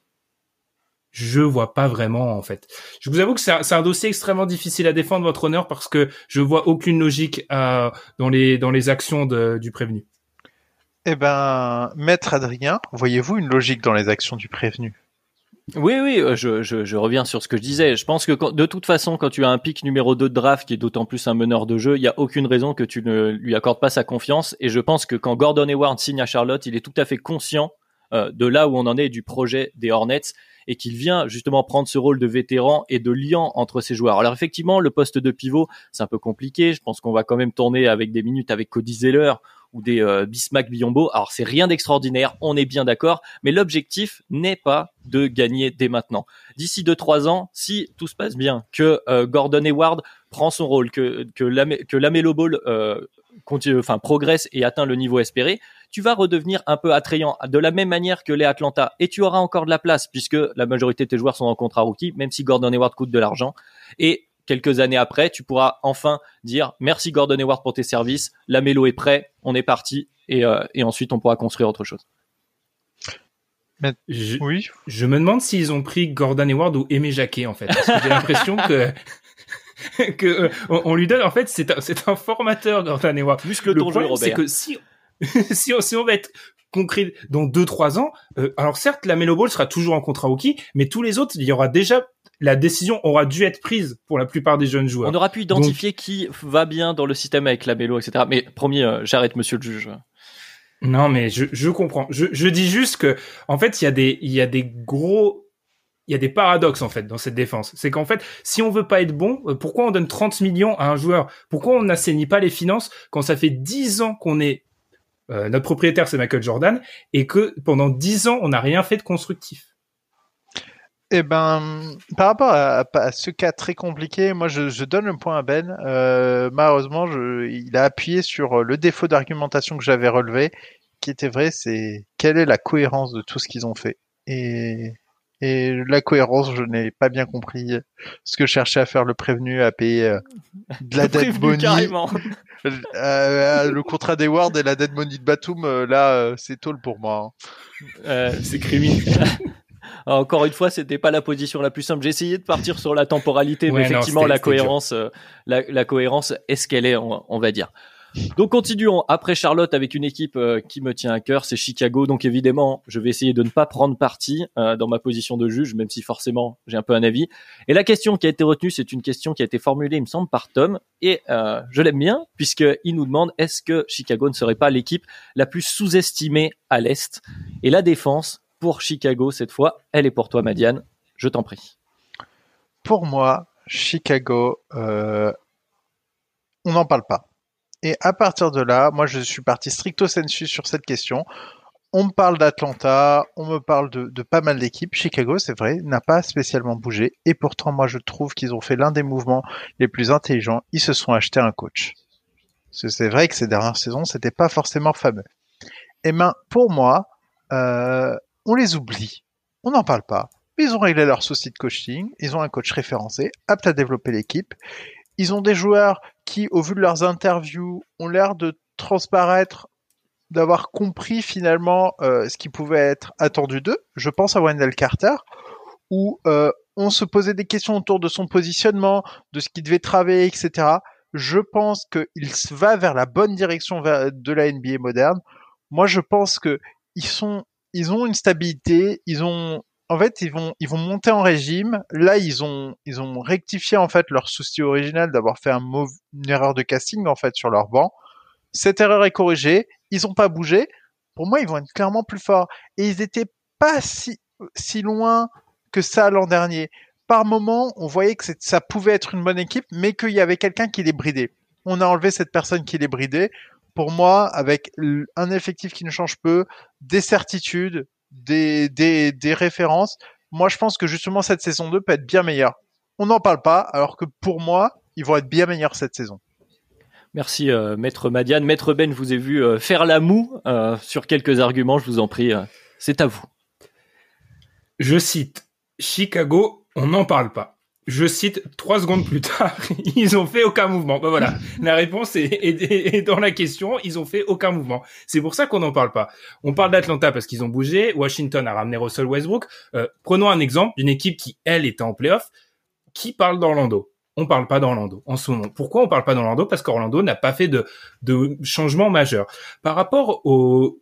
Je vois pas vraiment en fait. Je vous avoue que c'est un, dossier extrêmement difficile à défendre votre honneur parce que je vois aucune logique euh, dans les dans les actions du prévenu. Eh ben, maître Adrien, voyez-vous une logique dans les actions du prévenu? Oui, oui, euh, je, je, je, reviens sur ce que je disais. Je pense que de toute façon, quand tu as un pic numéro 2 de draft qui est d'autant plus un meneur de jeu, il n'y a aucune raison que tu ne lui accordes pas sa confiance. Et je pense que quand Gordon Hayward signe à Charlotte, il est tout à fait conscient euh, de là où on en est du projet des Hornets et qu'il vient justement prendre ce rôle de vétéran et de liant entre ses joueurs. Alors effectivement, le poste de pivot, c'est un peu compliqué. Je pense qu'on va quand même tourner avec des minutes avec Cody Zeller ou des euh, Bismack Biombo. Alors c'est rien d'extraordinaire, on est bien d'accord, mais l'objectif n'est pas de gagner dès maintenant. D'ici 2-3 ans, si tout se passe bien, que euh, Gordon Hayward prend son rôle, que que la, que la Melo Ball euh, continue, enfin progresse et atteint le niveau espéré, tu vas redevenir un peu attrayant de la même manière que les Atlanta et tu auras encore de la place puisque la majorité de tes joueurs sont en contrat rookie, même si Gordon Hayward coûte de l'argent. Et quelques années après, tu pourras enfin dire merci Gordon Hayward pour tes services, la mélo est prêt, on est parti, et, euh, et ensuite on pourra construire autre chose. je, oui. Je me demande s'ils ont pris Gordon Hayward ou Aimé Jacquet en fait, parce que j'ai l'impression que *laughs* que euh, on, lui donne en fait c'est un, c'est un formateur Gordon Hayward. Muscle ton jeu, C'est que si *laughs* si on, si on va être concret dans 2-3 ans, euh, alors certes la Melo Ball sera toujours en contrat rookie, mais tous les autres il y aura déjà la décision aura dû être prise pour la plupart des jeunes joueurs. On aura pu identifier qui va bien dans le système avec la mélo, etc. Mais premier, euh, j'arrête, monsieur le juge. Non, mais je, je comprends. Je, je dis juste que, en fait, il y a des, il y a des gros, il y a des paradoxes en fait dans cette défense. C'est qu'en fait, si on veut pas être bon, euh, pourquoi on donne 30 millions à un joueur? Pourquoi on n'assainit pas les finances quand ça fait 10 ans qu'on est euh, notre propriétaire c'est Michael Jordan et que pendant 10 ans on n'a rien fait de constructif? Eh ben, par rapport à, ce cas très compliqué, moi je, donne le point à Ben. Euh, malheureusement, je, il a appuyé sur le défaut d'argumentation que j'avais relevé, qui était vrai, c'est quelle est la cohérence de tout ce qu'ils ont fait. Et Et la cohérence, je n'ai pas bien compris ce que cherchait à faire le prévenu à payer euh, de la dette carrément. Euh, euh, le contrat d'Eward et la dead money de Batum, euh, là, euh, c'est tôt pour moi. hein. Euh, c'est criminel. *laughs* Encore une fois, c'était pas la position la plus simple. J'ai essayé de partir sur la temporalité, Ouais, mais effectivement, la cohérence, euh, la, la cohérence est ce qu'elle est, on, on va dire. Donc continuons. Après Charlotte, avec une équipe euh, qui me tient à cœur, c'est Chicago. Donc évidemment, je vais essayer de ne pas prendre parti euh, dans ma position de juge, même si forcément j'ai un peu un avis. Et la question qui a été retenue, c'est une question qui a été formulée, il me semble, par Tom, et euh, je l'aime bien puisque il nous demande est-ce que Chicago ne serait pas l'équipe la plus sous-estimée à l'est? Et la défense pour Chicago cette fois, elle est pour toi, Madiane. Je t'en prie. Pour moi, Chicago, euh, on n'en parle pas. Et à partir de là, moi, je suis parti stricto sensu sur cette question. On me parle d'Atlanta, on me parle de, pas mal d'équipes. Chicago, c'est vrai, n'a pas spécialement bougé. Et pourtant, moi, je trouve qu'ils ont fait l'un des mouvements les plus intelligents. Ils se sont achetés un coach. C'est vrai que ces dernières saisons, c'était pas forcément fameux. Et ben, pour moi, euh, on les oublie. On n'en parle pas. Ils ont réglé leurs soucis de coaching. Ils ont un coach référencé, apte à développer l'équipe. Ils ont des joueurs qui, au vu de leurs interviews, ont l'air de transparaître, d'avoir compris finalement euh, ce qui pouvait être attendu d'eux. Je pense à Wendell Carter, où euh, on se posait des questions autour de son positionnement, de ce qu'il devait travailler, etc. Je pense qu'il va vers la bonne direction de la NBA moderne. Moi, je pense que ils sont, ils ont une stabilité, ils ont en fait, ils vont, ils vont monter en régime. Là, ils ont, ils ont rectifié en fait leur souci original d'avoir fait un une erreur de casting en fait sur leur banc. Cette erreur est corrigée. Ils ont pas bougé. Pour moi, ils vont être clairement plus forts. Et ils étaient pas si, si loin que ça l'an dernier. Par moment, on voyait que ça pouvait être une bonne équipe, mais qu'il y avait quelqu'un qui les bridait. On a enlevé cette personne qui les bridait. Pour moi, avec un effectif qui ne change peu, des certitudes, des, des, des références, moi je pense que justement cette saison 2 peut être bien meilleure. On n'en parle pas, alors que pour moi, ils vont être bien meilleurs cette saison. Merci, euh, Maître Madiane. Maître Ben, je vous ai vu euh, faire la moue euh, sur quelques arguments. Je vous en prie, euh, c'est à vous. Je cite Chicago, on n'en parle pas. Je cite trois secondes plus tard, *laughs* ils ont fait aucun mouvement. Ben voilà, la réponse est, dans la question. Ils ont fait aucun mouvement. C'est pour ça qu'on n'en parle pas. On parle d'Atlanta parce qu'ils ont bougé. Washington a ramené Russell Westbrook. Euh, prenons un exemple d'une équipe qui elle était en playoff. Qui parle d'Orlando On parle pas d'Orlando en ce moment. Pourquoi on parle pas d'Orlando? Parce qu'Orlando n'a pas fait de, de changement majeur par rapport au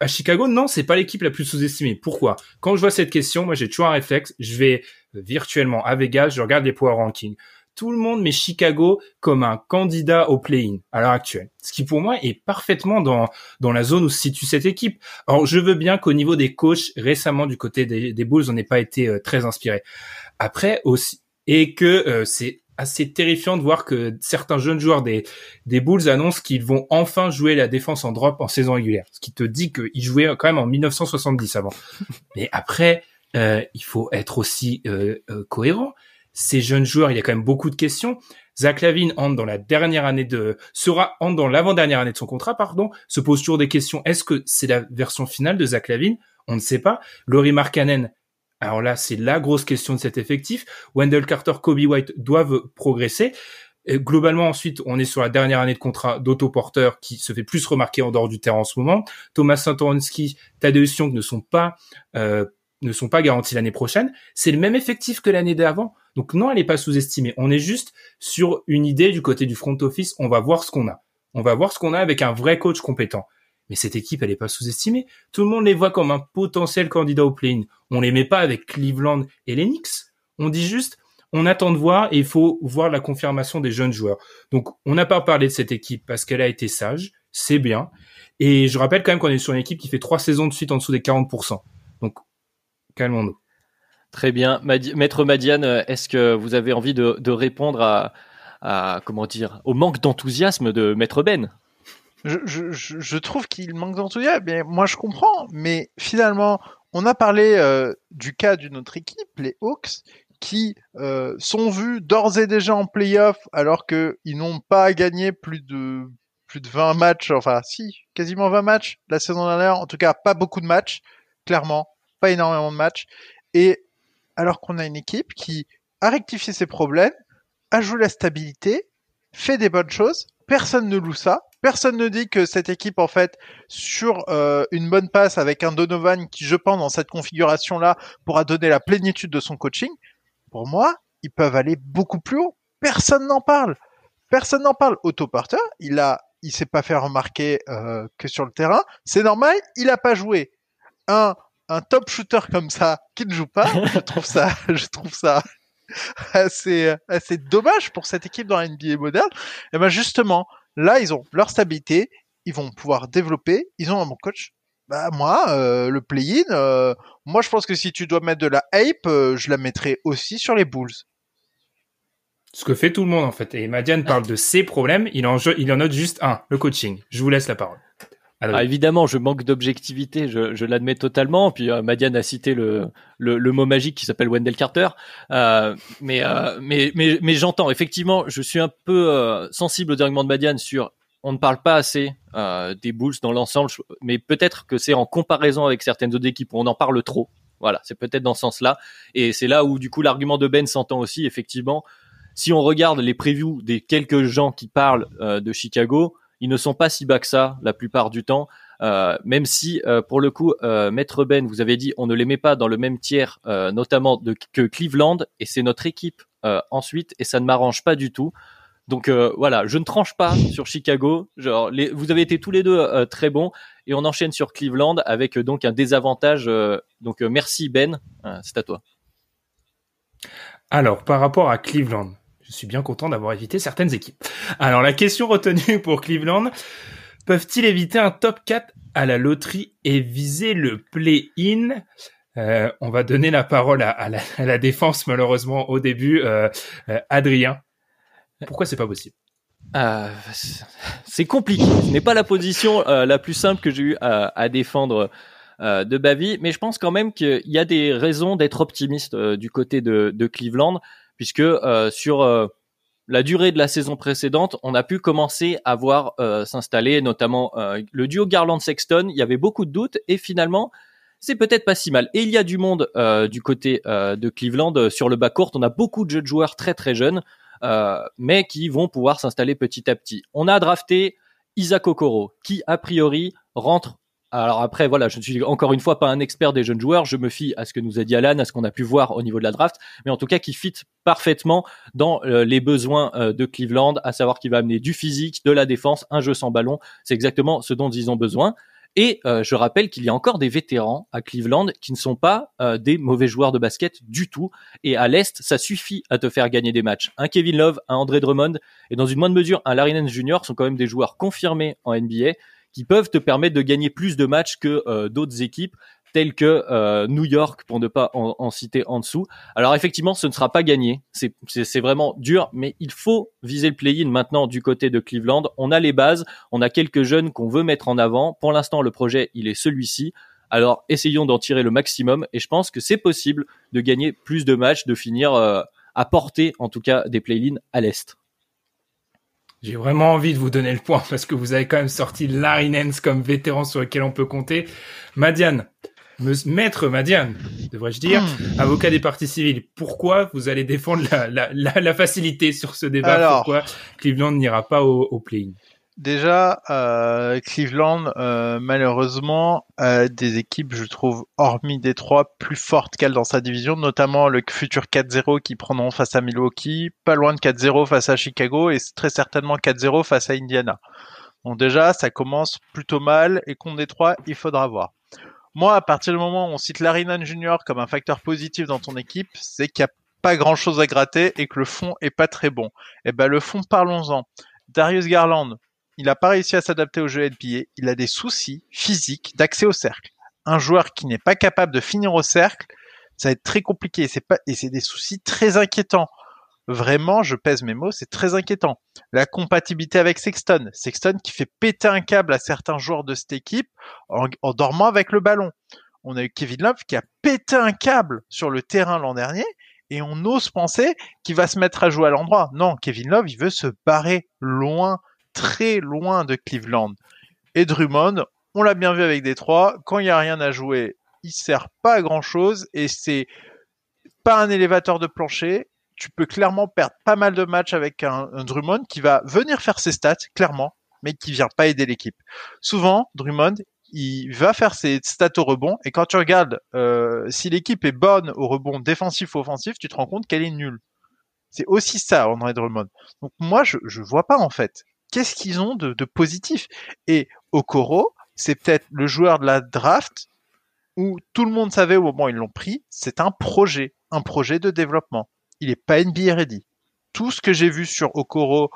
à Chicago, non, c'est pas l'équipe la plus sous-estimée. Pourquoi? Quand je vois cette question, moi j'ai toujours un réflexe. Je vais virtuellement à Vegas, je regarde les power rankings. Tout le monde met Chicago comme un candidat au play-in à l'heure actuelle. Ce qui pour moi est parfaitement dans, dans la zone où se situe cette équipe. Alors je veux bien qu'au niveau des coachs, récemment du côté des, des Bulls, on n'ait pas été euh, très inspiré. Après aussi, et que euh, c'est assez terrifiant de voir que certains jeunes joueurs des, des Bulls annoncent qu'ils vont enfin jouer la défense en drop en saison régulière. Ce qui te dit qu'ils jouaient quand même en 1970 avant. Mais après, euh, il faut être aussi euh, euh, cohérent. Ces jeunes joueurs, il y a quand même beaucoup de questions. Zach Lavine entre dans la dernière année de sera entre dans l'avant-dernière année de son contrat, pardon. Se pose toujours des questions. Est-ce que c'est la version finale de Zach Lavine? On ne sait pas. Laurie Markkanen. Alors là, c'est la grosse question de cet effectif. Wendell Carter, Kobe White doivent progresser. Et globalement, ensuite, on est sur la dernière année de contrat d'Otto Porter qui se fait plus remarquer en dehors du terrain en ce moment. Thomas Satoransky, Tadeusz Young ne sont pas euh, ne sont pas garantis l'année prochaine. C'est le même effectif que l'année d'avant. Donc non, elle n'est pas sous-estimée. On est juste sur une idée du côté du front office. On va voir ce qu'on a. On va voir ce qu'on a avec un vrai coach compétent. Mais cette équipe, elle n'est pas sous-estimée. Tout le monde les voit comme un potentiel candidat au play-in. On les met pas avec Cleveland et les Knicks. On dit juste, on attend de voir et il faut voir la confirmation des jeunes joueurs. Donc, on n'a pas parlé de cette équipe parce qu'elle a été sage. C'est bien. Et je rappelle quand même qu'on est sur une équipe qui fait trois saisons de suite en dessous des 40%. Calmons-nous. Très bien. Madi- Maître Madiane, est-ce que vous avez envie de, de répondre à, à, comment dire, au manque d'enthousiasme de Maître Ben? Je, je, je je trouve qu'il manque d'enthousiasme, mais moi je comprends. Mais finalement, on a parlé euh, du cas d'une autre équipe, les Hawks, qui euh, sont vus d'ores et déjà en playoff alors qu'ils n'ont pas gagné plus de plus de 20 matchs, enfin si, quasiment 20 matchs la saison dernière, en tout cas pas beaucoup de matchs, clairement, pas énormément de matchs. Et alors qu'on a une équipe qui a rectifié ses problèmes, a joué la stabilité, fait des bonnes choses, personne ne loue ça. Personne ne dit que cette équipe, en fait, sur euh, une bonne passe avec un Donovan qui, je pense, dans cette configuration-là, pourra donner la plénitude de son coaching. Pour moi, ils peuvent aller beaucoup plus haut. Personne n'en parle. Personne n'en parle. Otto il a, il s'est pas fait remarquer euh, que sur le terrain. C'est normal, il a pas joué. Un, un top shooter comme ça qui ne joue pas, je trouve ça, *laughs* je trouve ça assez, assez dommage pour cette équipe dans la NBA moderne. Et ben justement, là, ils ont leur stabilité, ils vont pouvoir développer, ils ont un bon coach. Bah moi, euh, le play-in, euh, moi je pense que si tu dois mettre de la hype, euh, je la mettrai aussi sur les Bulls. Ce que fait tout le monde en fait. Et Madiane parle de ses problèmes, il en, il en note juste un, le coaching. Je vous laisse la parole. Ah, évidemment, je manque d'objectivité, je, je l'admets totalement. Puis euh, Madiane a cité le, le, le mot magique qui s'appelle Wendell Carter. Euh, mais, euh, mais, mais, mais j'entends, effectivement, je suis un peu euh, sensible au argument de Madiane sur on ne parle pas assez euh, des Bulls dans l'ensemble, mais peut-être que c'est en comparaison avec certaines autres équipes où on en parle trop. Voilà, c'est peut-être dans ce sens-là. Et c'est là où du coup l'argument de Ben s'entend aussi, effectivement. Si on regarde les previews des quelques gens qui parlent de Chicago, ils ne sont pas si bas que ça la plupart du temps. Euh, même si euh, pour le coup, euh, Maître Ben, vous avez dit, on ne les met pas dans le même tiers, euh, notamment de, que Cleveland, et c'est notre équipe ensuite, et ça ne m'arrange pas du tout. Donc voilà, je ne tranche pas *laughs* sur Chicago. Genre, les, vous avez été tous les deux très bons, et on enchaîne sur Cleveland avec donc un désavantage. donc merci Ben, c'est à toi. Alors par rapport à Cleveland, je suis bien content d'avoir évité certaines équipes. Alors la question retenue pour Cleveland, peuvent-ils éviter un top 4 à la loterie et viser le play-in? Euh, On va donner la parole à, la, défense malheureusement au début. Euh, euh, Adrien, pourquoi c'est pas possible? C'est compliqué. Ce n'est pas la position la plus simple que j'ai eu à, défendre de Bavi, mais je pense quand même qu'il y a des raisons d'être optimiste du côté de Cleveland puisque euh, sur euh, la durée de la saison précédente, on a pu commencer à voir euh, s'installer notamment le duo Garland-Sexton. Il y avait beaucoup de doutes et finalement, c'est peut-être pas si mal. Et il y a du monde du côté de Cleveland sur le bas court. On a beaucoup de jeunes joueurs très très jeunes, mais qui vont pouvoir s'installer petit à petit. On a drafté Isaac Okoro, qui a priori rentre alors après, voilà, je ne suis encore une fois pas un expert des jeunes joueurs. Je me fie à ce que nous a dit Alan, à ce qu'on a pu voir au niveau de la draft, mais en tout cas qui fit parfaitement dans euh, les besoins euh, de Cleveland, à savoir qu'il va amener du physique, de la défense, un jeu sans ballon. C'est exactement ce dont ils ont besoin. Et euh, je rappelle qu'il y a encore des vétérans à Cleveland qui ne sont pas des mauvais joueurs de basket du tout. Et à l'Est, ça suffit à te faire gagner des matchs. Un Kevin Love, un André Drummond et dans une moindre mesure un Larry Nance Jr. sont quand même des joueurs confirmés en NBA qui peuvent te permettre de gagner plus de matchs que euh, d'autres équipes telles que euh, New York pour ne pas en, citer en dessous. Alors effectivement, ce ne sera pas gagné. C'est vraiment dur, mais il faut viser le play-in maintenant du côté de Cleveland. On a les bases, on a quelques jeunes qu'on veut mettre en avant. Pour l'instant, le projet, il est celui-ci. Alors essayons d'en tirer le maximum et je pense que c'est possible de gagner plus de matchs, de finir euh, à porter en tout cas des play-in à l'est. J'ai vraiment envie de vous donner le point parce que vous avez quand même sorti Larry Nance comme vétéran sur lequel on peut compter. Madiane, maître Madiane, devrais-je dire, hmm. avocat des parties civiles. Pourquoi vous allez défendre la, la, la, facilité sur ce débat? Pourquoi Cleveland n'ira pas au, au play-in? Déjà, euh, Cleveland, euh, malheureusement, a des équipes, je trouve, hormis Détroit, plus fortes qu'elle dans sa division, notamment le futur 4-0 qui prendront face à Milwaukee, pas loin de 4-0 face à Chicago et très certainement 4-0 face à Indiana. Donc déjà, ça commence plutôt mal et contre Détroit, il faudra voir. Moi, à partir du moment où on cite Larinan Junior comme un facteur positif dans ton équipe, c'est qu'il n'y a pas grand chose à gratter et que le fond est pas très bon. Eh ben, le fond, parlons-en. Darius Garland, il n'a pas réussi à s'adapter au jeu NBA. Il a des soucis physiques d'accès au cercle. Un joueur qui n'est pas capable de finir au cercle, ça va être très compliqué. Et c'est des soucis très inquiétants. Vraiment, je pèse mes mots, c'est très inquiétant. La compatibilité avec Sexton. Sexton qui fait péter un câble à certains joueurs de cette équipe en, en dormant avec le ballon. On a eu Kevin Love qui a pété un câble sur le terrain l'an dernier et on ose penser qu'il va se mettre à jouer à l'endroit. Non, Kevin Love, il veut se barrer loin très loin de Cleveland. Et Drummond, on l'a bien vu avec Détroit, quand il n'y a rien à jouer, il sert pas à grand chose et c'est pas un élévateur de plancher. Tu peux clairement perdre pas mal de matchs avec un, Drummond qui va venir faire ses stats, clairement, mais qui vient pas aider l'équipe. Souvent, Drummond, il va faire ses stats au rebond et quand tu regardes euh, si l'équipe est bonne au rebond défensif ou offensif, tu te rends compte qu'elle est nulle. C'est aussi ça, André Drummond. Donc moi, je je vois pas en fait. Qu'est-ce qu'ils ont de, positif? Et Okoro, c'est peut-être le joueur de la draft où tout le monde savait au moment où ils l'ont pris, c'est un projet, un projet de développement. Il est pas NBA ready. Tout ce que j'ai vu sur Okoro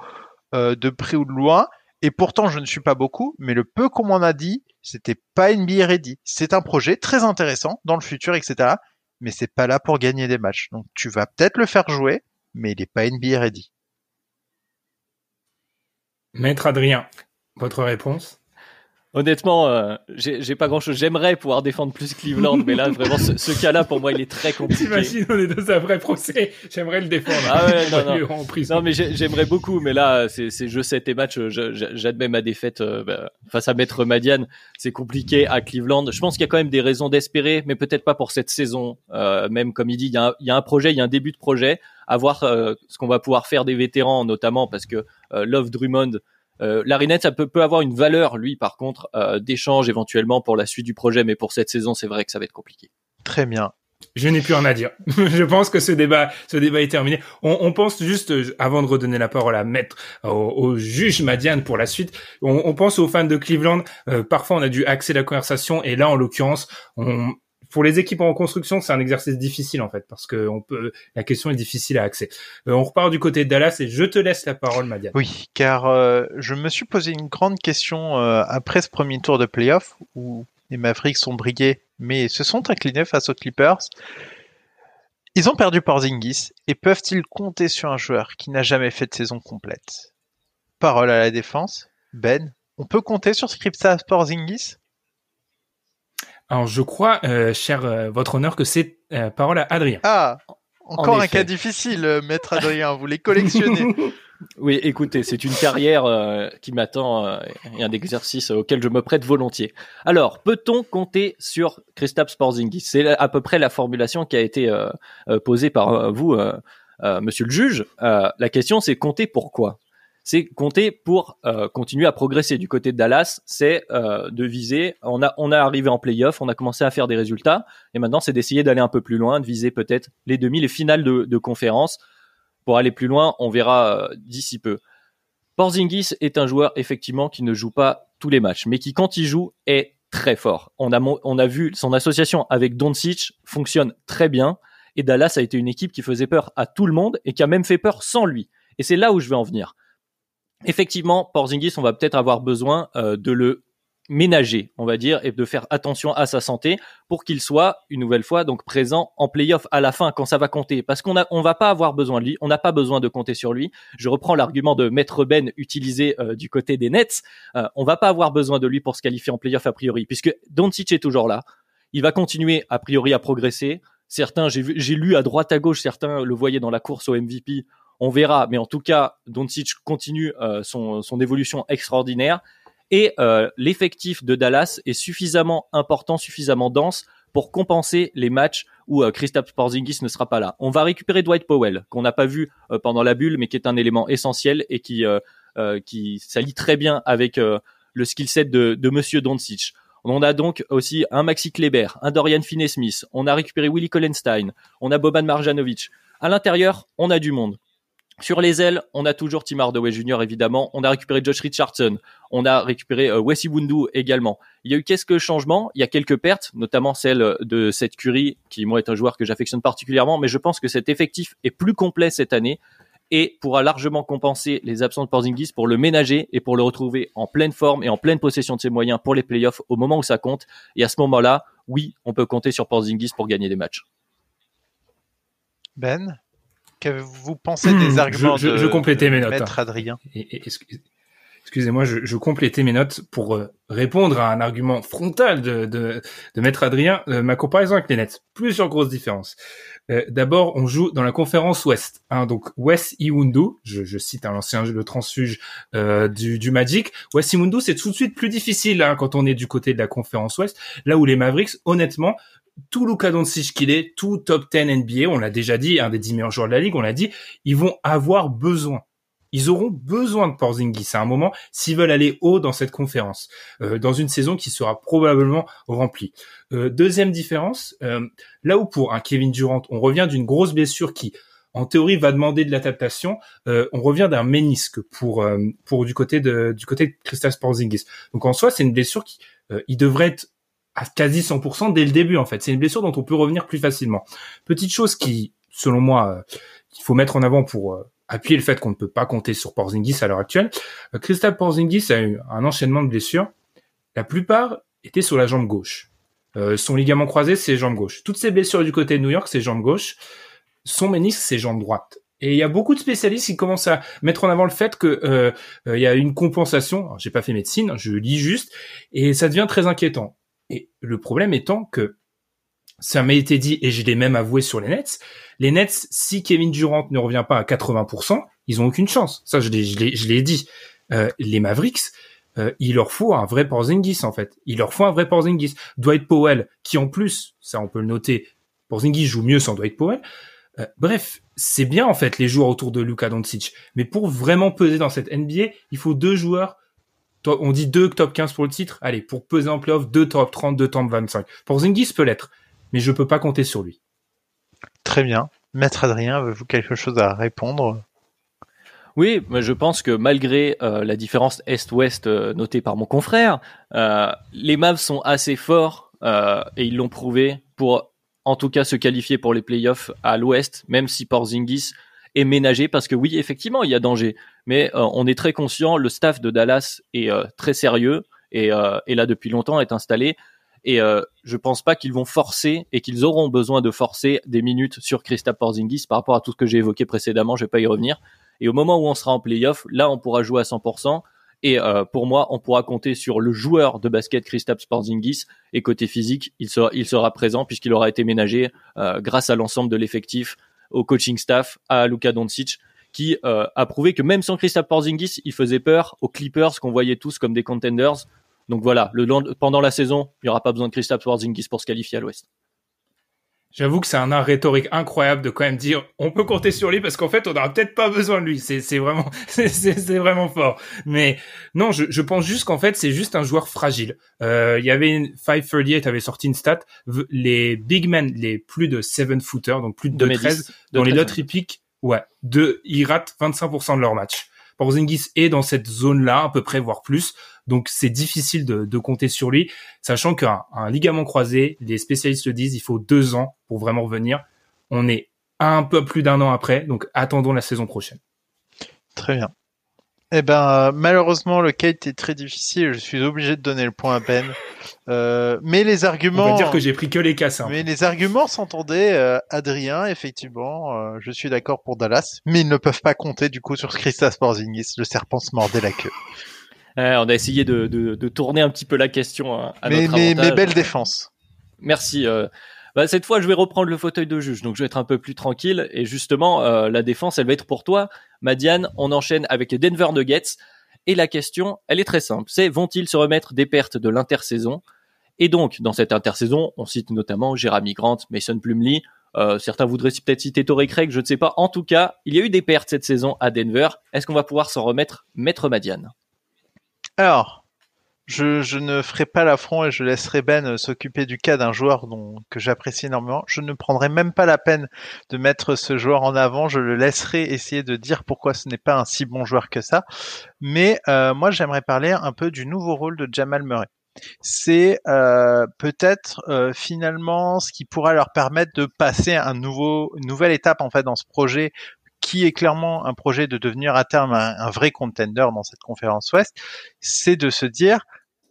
euh, de près ou de loin, et pourtant je ne suis pas beaucoup, mais le peu qu'on m'en a dit, c'était pas NBA ready. C'est un projet très intéressant dans le futur, etc. Mais c'est pas là pour gagner des matchs. Donc tu vas peut-être le faire jouer, mais il est pas NBA ready. Maître Adrien, votre réponse? Honnêtement, euh, j'ai pas grand chose. J'aimerais pouvoir défendre plus Cleveland, mais là, vraiment, ce, cas-là, pour moi, il est très compliqué. T'imagines, on est dans un vrai procès. J'aimerais le défendre. Ah ouais, non, *laughs* non. non mais j'aimerais beaucoup, mais là, c'est jeu 7 et match. J'admets ma défaite euh, bah, face à Maître Madiane. C'est compliqué à Cleveland. Je pense qu'il y a quand même des raisons d'espérer, mais peut-être pas pour cette saison. Euh, même comme il dit, il y, a un, il y, a un, projet, il y a un début de projet. À voir euh, ce qu'on va pouvoir faire des vétérans, notamment parce que Love Drummond euh, Larinette, ça peut, peut avoir une valeur, lui, par contre, euh, d'échange éventuellement pour la suite du projet, mais pour cette saison, c'est vrai que ça va être compliqué. Très bien. Je n'ai plus rien à dire. *laughs* je pense que ce débat, ce débat est terminé. On, on pense juste, avant de redonner la parole à Maître, au, juge Madiane pour la suite, on, on, pense aux fans de Cleveland. Euh, parfois, on a dû axer la conversation, et là, en l'occurrence, on, pour les équipes en construction, c'est un exercice difficile en fait parce que la question est difficile à accéder. Euh, on repart du côté de Dallas et je te laisse la parole, Madiane. Oui, car euh, je me suis posé une grande question euh, après ce premier tour de playoff où les Mavericks sont brillés, mais se sont inclinés face aux Clippers. Ils ont perdu Porzingis et peuvent-ils compter sur un joueur qui n'a jamais fait de saison complète? Parole à la défense, Ben. On peut compter sur Scripta Porzingis? Alors, je crois, euh, cher euh, votre honneur, que c'est euh, parole à Adrien. Ah, encore un cas difficile, maître Adrien. Vous les collectionnez. *laughs* oui, écoutez, c'est une carrière qui m'attend et un exercice auquel je me prête volontiers. Alors, peut-on compter sur Christophe Porzingis C'est à peu près la formulation qui a été posée par vous, Monsieur le juge. la question, c'est compter pourquoi c'est compter pour euh, continuer à progresser. Du côté de Dallas, c'est euh, de viser. On a on a arrivé en playoff, on a commencé à faire des résultats, et maintenant c'est d'essayer d'aller un peu plus loin, de viser peut-être les demi, les finales de, de conférence. Pour aller plus loin, on verra euh, d'ici peu. Porzingis est un joueur effectivement qui ne joue pas tous les matchs, mais qui quand il joue est très fort. On a on a vu son association avec Doncic fonctionne très bien, et Dallas a été une équipe qui faisait peur à tout le monde et qui a même fait peur sans lui. Et c'est là où je vais en venir effectivement, Porzingis, on va peut-être avoir besoin euh, de le ménager, on va dire, et de faire attention à sa santé pour qu'il soit une nouvelle fois donc présent en playoff à la fin quand ça va compter. Parce qu'on a, on va pas avoir besoin de lui, on n'a pas besoin de compter sur lui. Je reprends l'argument de Maître Ben utilisé euh, du côté des Nets. Euh, on va pas avoir besoin de lui pour se qualifier en playoff a priori, puisque Doncic est toujours là. Il va continuer a priori à progresser. Certains, j'ai lu à droite à gauche, certains le voyaient dans la course au MVP. On verra, mais en tout cas, Doncic continue euh, son, évolution extraordinaire et euh, l'effectif de Dallas est suffisamment important, suffisamment dense pour compenser les matchs où euh, Kristaps Porzingis ne sera pas là. On va récupérer Dwight Powell qu'on n'a pas vu pendant la bulle, mais qui est un élément essentiel et qui qui s'allie très bien avec le skill set de, de Monsieur Doncic. On a donc aussi un Maxi Kleber, un Dorian Finney-Smith. On a récupéré Willie Collenstein. On a Boban Marjanovic. À l'intérieur, on a du monde. Sur les ailes, on a toujours Tim Hardaway Jr. évidemment. On a récupéré Josh Richardson. On a récupéré euh, Bundu également. Il y a eu quelques changements. Il y a quelques pertes, notamment celle de cette Curry, qui moi est un joueur que j'affectionne particulièrement. Mais je pense que cet effectif est plus complet cette année et pourra largement compenser les absences de Porzingis pour le ménager et pour le retrouver en pleine forme et en pleine possession de ses moyens pour les playoffs au moment où ça compte. Et à ce moment-là, oui, on peut compter sur Porzingis pour gagner des matchs. Ben? Vous pensez des hmm, arguments je, je, de, complétais mes notes, Maître Adrien? Et, excusez-moi, je, je, complétais mes notes pour euh, répondre à un argument frontal de, de, de Maître Adrien, euh, ma comparaison avec les Nets. Plusieurs grosses différences. Euh, d'abord, on joue dans la conférence Ouest. Hein, donc West Iwundu, je, je cite un ancien de transfuge du, du Magic. West Iwundu, c'est tout de suite plus difficile hein, quand on est du côté de la conférence Ouest. Là où les Mavericks, honnêtement, tout Luka Doncic qu'il est, tout top 10 NBA, on l'a déjà dit, un des 10 meilleurs joueurs de la ligue, on l'a dit, ils vont avoir besoin ils auront besoin de Porzingis à un moment s'ils veulent aller haut dans cette conférence, euh, dans une saison qui sera probablement remplie. Euh, deuxième différence, euh, là où pour un Kevin Durant, on revient d'une grosse blessure qui, en théorie, va demander de l'adaptation, on revient d'un ménisque pour pour du côté de du côté de Kristaps Porzingis. Donc en soi, c'est une blessure qui, il devrait être à quasi 100% dès le début en fait. C'est une blessure dont on peut revenir plus facilement. Petite chose qui, selon moi, qu'il faut mettre en avant pour appuyer le fait qu'on ne peut pas compter sur Porzingis à l'heure actuelle. Euh, Christophe Porzingis a eu un enchaînement de blessures. La plupart étaient sur la jambe gauche. Euh, son ligament croisé, c'est jambe gauche. Toutes ces blessures du côté de New York, c'est jambe gauche. Son ménisque, c'est jambe droite. Et il y a beaucoup de spécialistes qui commencent à mettre en avant le fait que euh, il y a une compensation. J'ai pas fait médecine, je lis juste, et ça devient très inquiétant. Et le problème étant que ça m'a été dit, et je l'ai même avoué sur les Nets, les Nets, si Kevin Durant ne revient pas à 80%, ils ont aucune chance. Ça, je l'ai, dit. Euh, les Mavericks, euh, il leur faut un vrai Porzingis en fait. Il leur faut un vrai Porzingis. Dwight Powell, qui en plus, ça on peut le noter, Porzingis joue mieux sans Dwight Powell. Euh, bref, c'est bien en fait les joueurs autour de Luka Doncic. Mais pour vraiment peser dans cette NBA, il faut deux joueurs. On dit deux top 15 pour le titre. Allez, pour peser en playoff, deux top 30, deux top 25. Porzingis peut l'être, mais je peux pas compter sur lui. Très bien. Maître Adrien, avez-vous quelque chose à répondre? Oui, mais je pense que malgré euh, la différence Est-Ouest euh, notée par mon confrère, euh, les Mavs sont assez forts et ils l'ont prouvé pour en tout cas se qualifier pour les playoffs à l'Ouest, même si Porzingis est ménagé parce que oui, effectivement, il y a danger, mais on est très conscient, le staff de Dallas est très sérieux et, et là depuis longtemps est installé et euh, je pense pas qu'ils vont forcer et qu'ils auront besoin de forcer des minutes sur Christophe Porzingis par rapport à tout ce que j'ai évoqué précédemment. Je vais pas y revenir. Et au moment où on sera en playoff, là, on pourra jouer à 100%. Et euh, pour moi, on pourra compter sur le joueur de basket Christophe Porzingis. Et côté physique, il sera, il sera présent puisqu'il aura été ménagé euh, grâce à l'ensemble de l'effectif, au coaching staff, à Luka Doncic, qui euh, a prouvé que même sans Christophe Porzingis, il faisait peur aux Clippers qu'on voyait tous comme des contenders. Donc voilà, le, pendant la saison, il n'y aura pas besoin de Christophe Porzingis pour se qualifier à l'Ouest. J'avoue que c'est un art rhétorique incroyable de quand même dire on peut compter sur lui parce qu'en fait on n'aura peut-être pas besoin de lui. C'est vraiment *laughs* c'est vraiment fort. Mais non, je, je pense juste qu'en fait c'est juste un joueur fragile. Euh, il y avait une 538 avait sorti une stat les big men les plus de 7 footers donc plus de, 13 dans les lots pick ouais de ils ratent 25% de leur match. Porzingis est dans cette zone-là, à peu près, voire plus. Donc c'est difficile de, compter sur lui, sachant qu'un ligament croisé, les spécialistes le disent, il faut deux ans pour vraiment revenir. On est un peu plus d'un an après, donc attendons la saison prochaine. Très bien. Eh ben, malheureusement, le kate est très difficile. Je suis obligé de donner le point à peine. Euh, mais les arguments. On va dire que j'ai pris que les casses. Hein. Mais les arguments s'entendaient. Euh, Adrien, effectivement, euh, je suis d'accord pour Dallas, mais ils ne peuvent pas compter du coup sur Christas Porzingis. Le serpent se mordait la queue. on a essayé de, de, de, tourner un petit peu la question à, mais, notre mais, mais belle défense. Merci. Bah, cette fois, je vais reprendre le fauteuil de juge, donc je vais être un peu plus tranquille. Et justement, la défense, elle va être pour toi. Madiane, on enchaîne avec Denver Nuggets. Et la question, elle est très simple. C'est vont-ils se remettre des pertes de l'intersaison? Et donc, dans cette intersaison, on cite notamment Jeremy Grant, Mason Plumlee. Euh, certains voudraient peut-être citer Torrey Craig, je ne sais pas. En tout cas, il y a eu des pertes cette saison à Denver. Est-ce qu'on va pouvoir s'en remettre, Maître Madiane? Alors, je, ne ferai pas l'affront et je laisserai Ben euh, s'occuper du cas d'un joueur dont, que j'apprécie énormément. Je ne prendrai même pas la peine de mettre ce joueur en avant. Je le laisserai essayer de dire pourquoi ce n'est pas un si bon joueur que ça. Mais euh, moi, j'aimerais parler un peu du nouveau rôle de Jamal Murray. C'est euh, peut-être finalement ce qui pourra leur permettre de passer un nouveau, une nouvelle étape en fait dans ce projet qui est clairement un projet de devenir à terme un, vrai contender dans cette conférence Ouest, c'est de se dire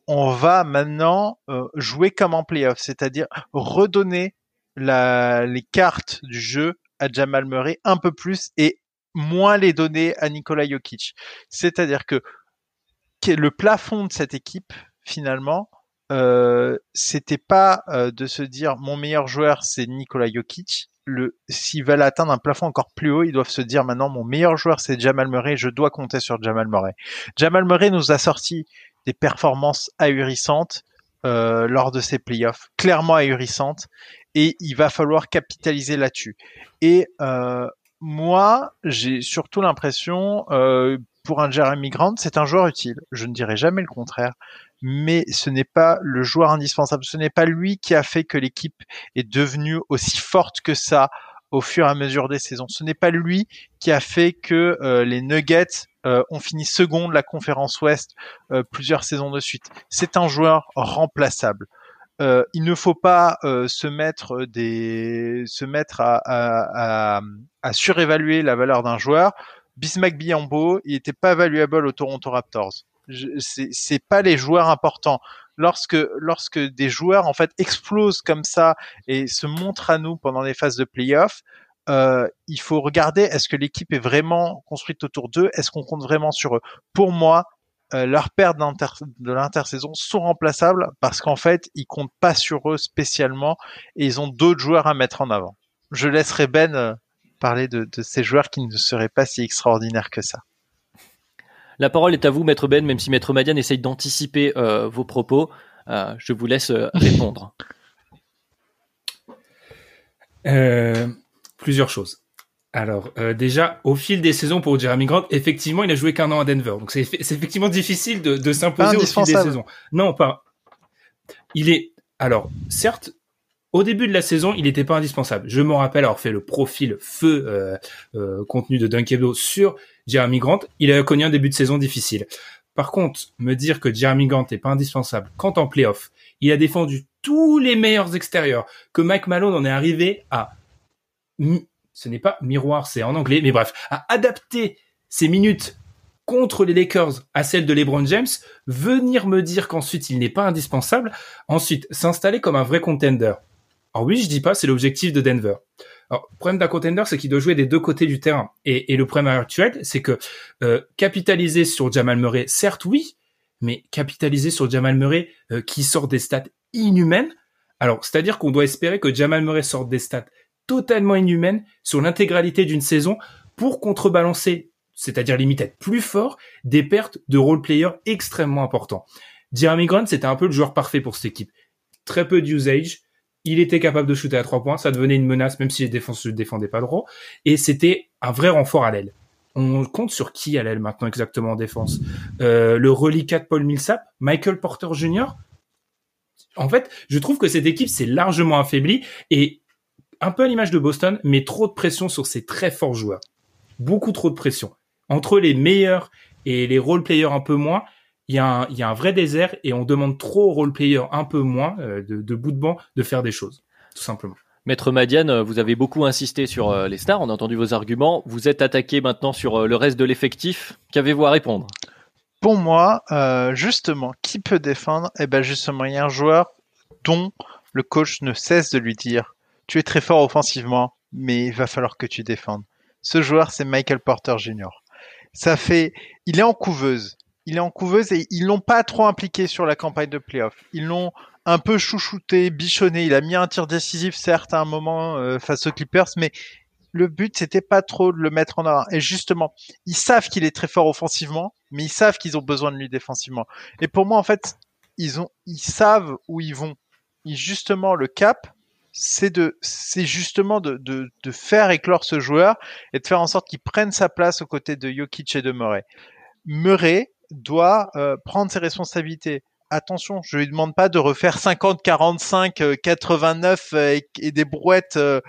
on va maintenant euh, jouer comme en playoff, c'est-à-dire redonner la, les cartes du jeu à Jamal Murray un peu plus et moins les donner à Nikola Jokic. C'est-à-dire que le plafond de cette équipe, finalement, euh, c'était pas euh, de se dire mon meilleur joueur c'est Nikola Jokic. Le, s'ils veulent atteindre un plafond encore plus haut, ils doivent se dire maintenant mon meilleur joueur c'est Jamal Murray, je dois compter sur Jamal Murray. Jamal Murray nous a sorti des performances ahurissantes euh, lors de ces playoffs, clairement ahurissantes, et il va falloir capitaliser là-dessus. Et euh, moi, j'ai surtout l'impression, euh, pour un Jeremy Grant, c'est un joueur utile. Je ne dirais jamais le contraire mais ce n'est pas le joueur indispensable. Ce n'est pas lui qui a fait que l'équipe est devenue aussi forte que ça au fur et à mesure des saisons. Ce n'est pas lui qui a fait que euh, les Nuggets euh, ont fini second de la conférence Ouest euh, plusieurs saisons de suite. C'est un joueur remplaçable. il ne faut pas se mettre des, se mettre à, à, à, à surévaluer la valeur d'un joueur. Bismack Biambo, il n'était pas valuable au Toronto Raptors c'est pas les joueurs importants. Lorsque lorsque des joueurs en fait explosent comme ça et se montrent à nous pendant les phases de playoff, euh, il faut regarder est-ce que l'équipe est vraiment construite autour d'eux, est-ce qu'on compte vraiment sur eux? Pour moi, euh, leurs pertes de l'intersaison sont remplaçables parce qu'en fait, ils comptent pas sur eux spécialement et ils ont d'autres joueurs à mettre en avant. Je laisserai Ben euh, parler de, de ces joueurs qui ne seraient pas si extraordinaires que ça. La parole est à vous, Maître Ben, même si Maître Madiane essaye d'anticiper euh, vos propos. Euh, je vous laisse euh, *laughs* répondre. plusieurs choses. Alors déjà, au fil des saisons pour Jeremy Grant, effectivement, il a joué qu'un an à Denver, donc c'est effectivement difficile de, de s'imposer au fil des saisons. Non, pas. Il est alors certes au début de la saison, il n'était pas indispensable. Je me rappelle avoir fait le profil feu euh, euh, contenu de Dunkebdo sur Jeremy Grant. Il a connu un début de saison difficile. Par contre, me dire que Jeremy Grant n'est pas indispensable quand en playoff, il a défendu tous les meilleurs extérieurs, que Mike Malone en est arrivé à, ce n'est pas miroir, c'est en anglais, mais bref, à adapter ses minutes contre les Lakers à celles de LeBron James, venir me dire qu'ensuite il n'est pas indispensable, ensuite s'installer comme un vrai contender. Alors oui, je dis pas, c'est l'objectif de Denver. Alors, le problème d'un contender, c'est qu'il doit jouer des deux côtés du terrain. Et, le problème actuel, c'est que euh, capitaliser sur Jamal Murray, certes oui, mais capitaliser sur Jamal Murray euh, qui sort des stats inhumaines. Alors, c'est-à-dire qu'on doit espérer que Jamal Murray sorte des stats totalement inhumaines sur l'intégralité d'une saison pour contrebalancer, c'est-à-dire limite être plus fort, des pertes de role player extrêmement importants. Jeremy Grant, c'était un peu le joueur parfait pour cette équipe. Très peu d'usage, il était capable de shooter à trois points, ça devenait une menace même si les défenses ne défendaient pas trop, et c'était un vrai renfort à l'aile. On compte sur qui à l'aile maintenant exactement en défense? Euh, Le reliquat de Paul Millsap, Michael Porter Jr. En fait, je trouve que cette équipe s'est largement affaiblie et un peu à l'image de Boston, mais trop de pression sur ses très forts joueurs. Beaucoup trop de pression. Entre les meilleurs et les role players un peu moins, il y, a un, il y a un vrai désert et on demande trop aux role-players un peu moins euh, de, de bout de banc de faire des choses, tout simplement. Maître Madiane, euh, vous avez beaucoup insisté sur euh, les stars, on a entendu vos arguments. Vous êtes attaqué maintenant sur le reste de l'effectif. Qu'avez-vous à répondre? Pour moi, euh, justement, qui peut défendre? Eh ben justement, il y a un joueur dont le coach ne cesse de lui dire "Tu es très fort offensivement, mais il va falloir que tu défendes." Ce joueur, c'est Michael Porter Jr. Ça fait, il est en couveuse il est en couveuse et ils l'ont pas trop impliqué sur la campagne de playoff. Ils l'ont un peu chouchouté, bichonné. Il a mis un tir décisif, certes, à un moment euh, face aux Clippers, mais le but c'était pas trop de le mettre en avant. Et justement, ils savent qu'il est très fort offensivement, mais ils savent qu'ils ont besoin de lui défensivement. Et pour moi, en fait, ils ont, ils savent où ils vont. Et justement, le cap, c'est de, c'est justement de, de, de, faire éclore ce joueur et de faire en sorte qu'il prenne sa place aux côtés de Jokic et de Murray. Murray, doit euh, prendre ses responsabilités. Attention, je lui demande pas de refaire 50, 45, 89 et, des brouettes euh,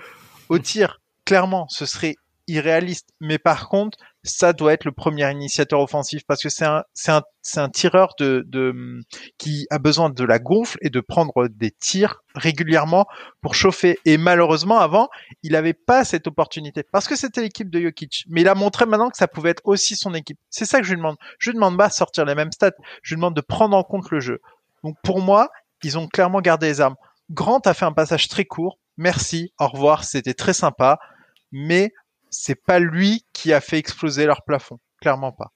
au tir. Clairement, ce serait irréaliste. Mais par contre, ça doit être le premier initiateur offensif parce que c'est un, c'est un, c'est un tireur de, de, qui a besoin de la gonfle et de prendre des tirs régulièrement pour chauffer. Et malheureusement, avant, il n'avait pas cette opportunité parce que c'était l'équipe de Jokic. Mais il a montré maintenant que ça pouvait être aussi son équipe. C'est ça que je lui demande. Je lui demande pas de sortir les mêmes stats. Je lui demande de prendre en compte le jeu. Donc pour moi, ils ont clairement gardé les armes. Grant a fait un passage très court. Merci, au revoir, c'était très sympa. Mais c'est pas lui qui a fait exploser leur plafond, clairement pas.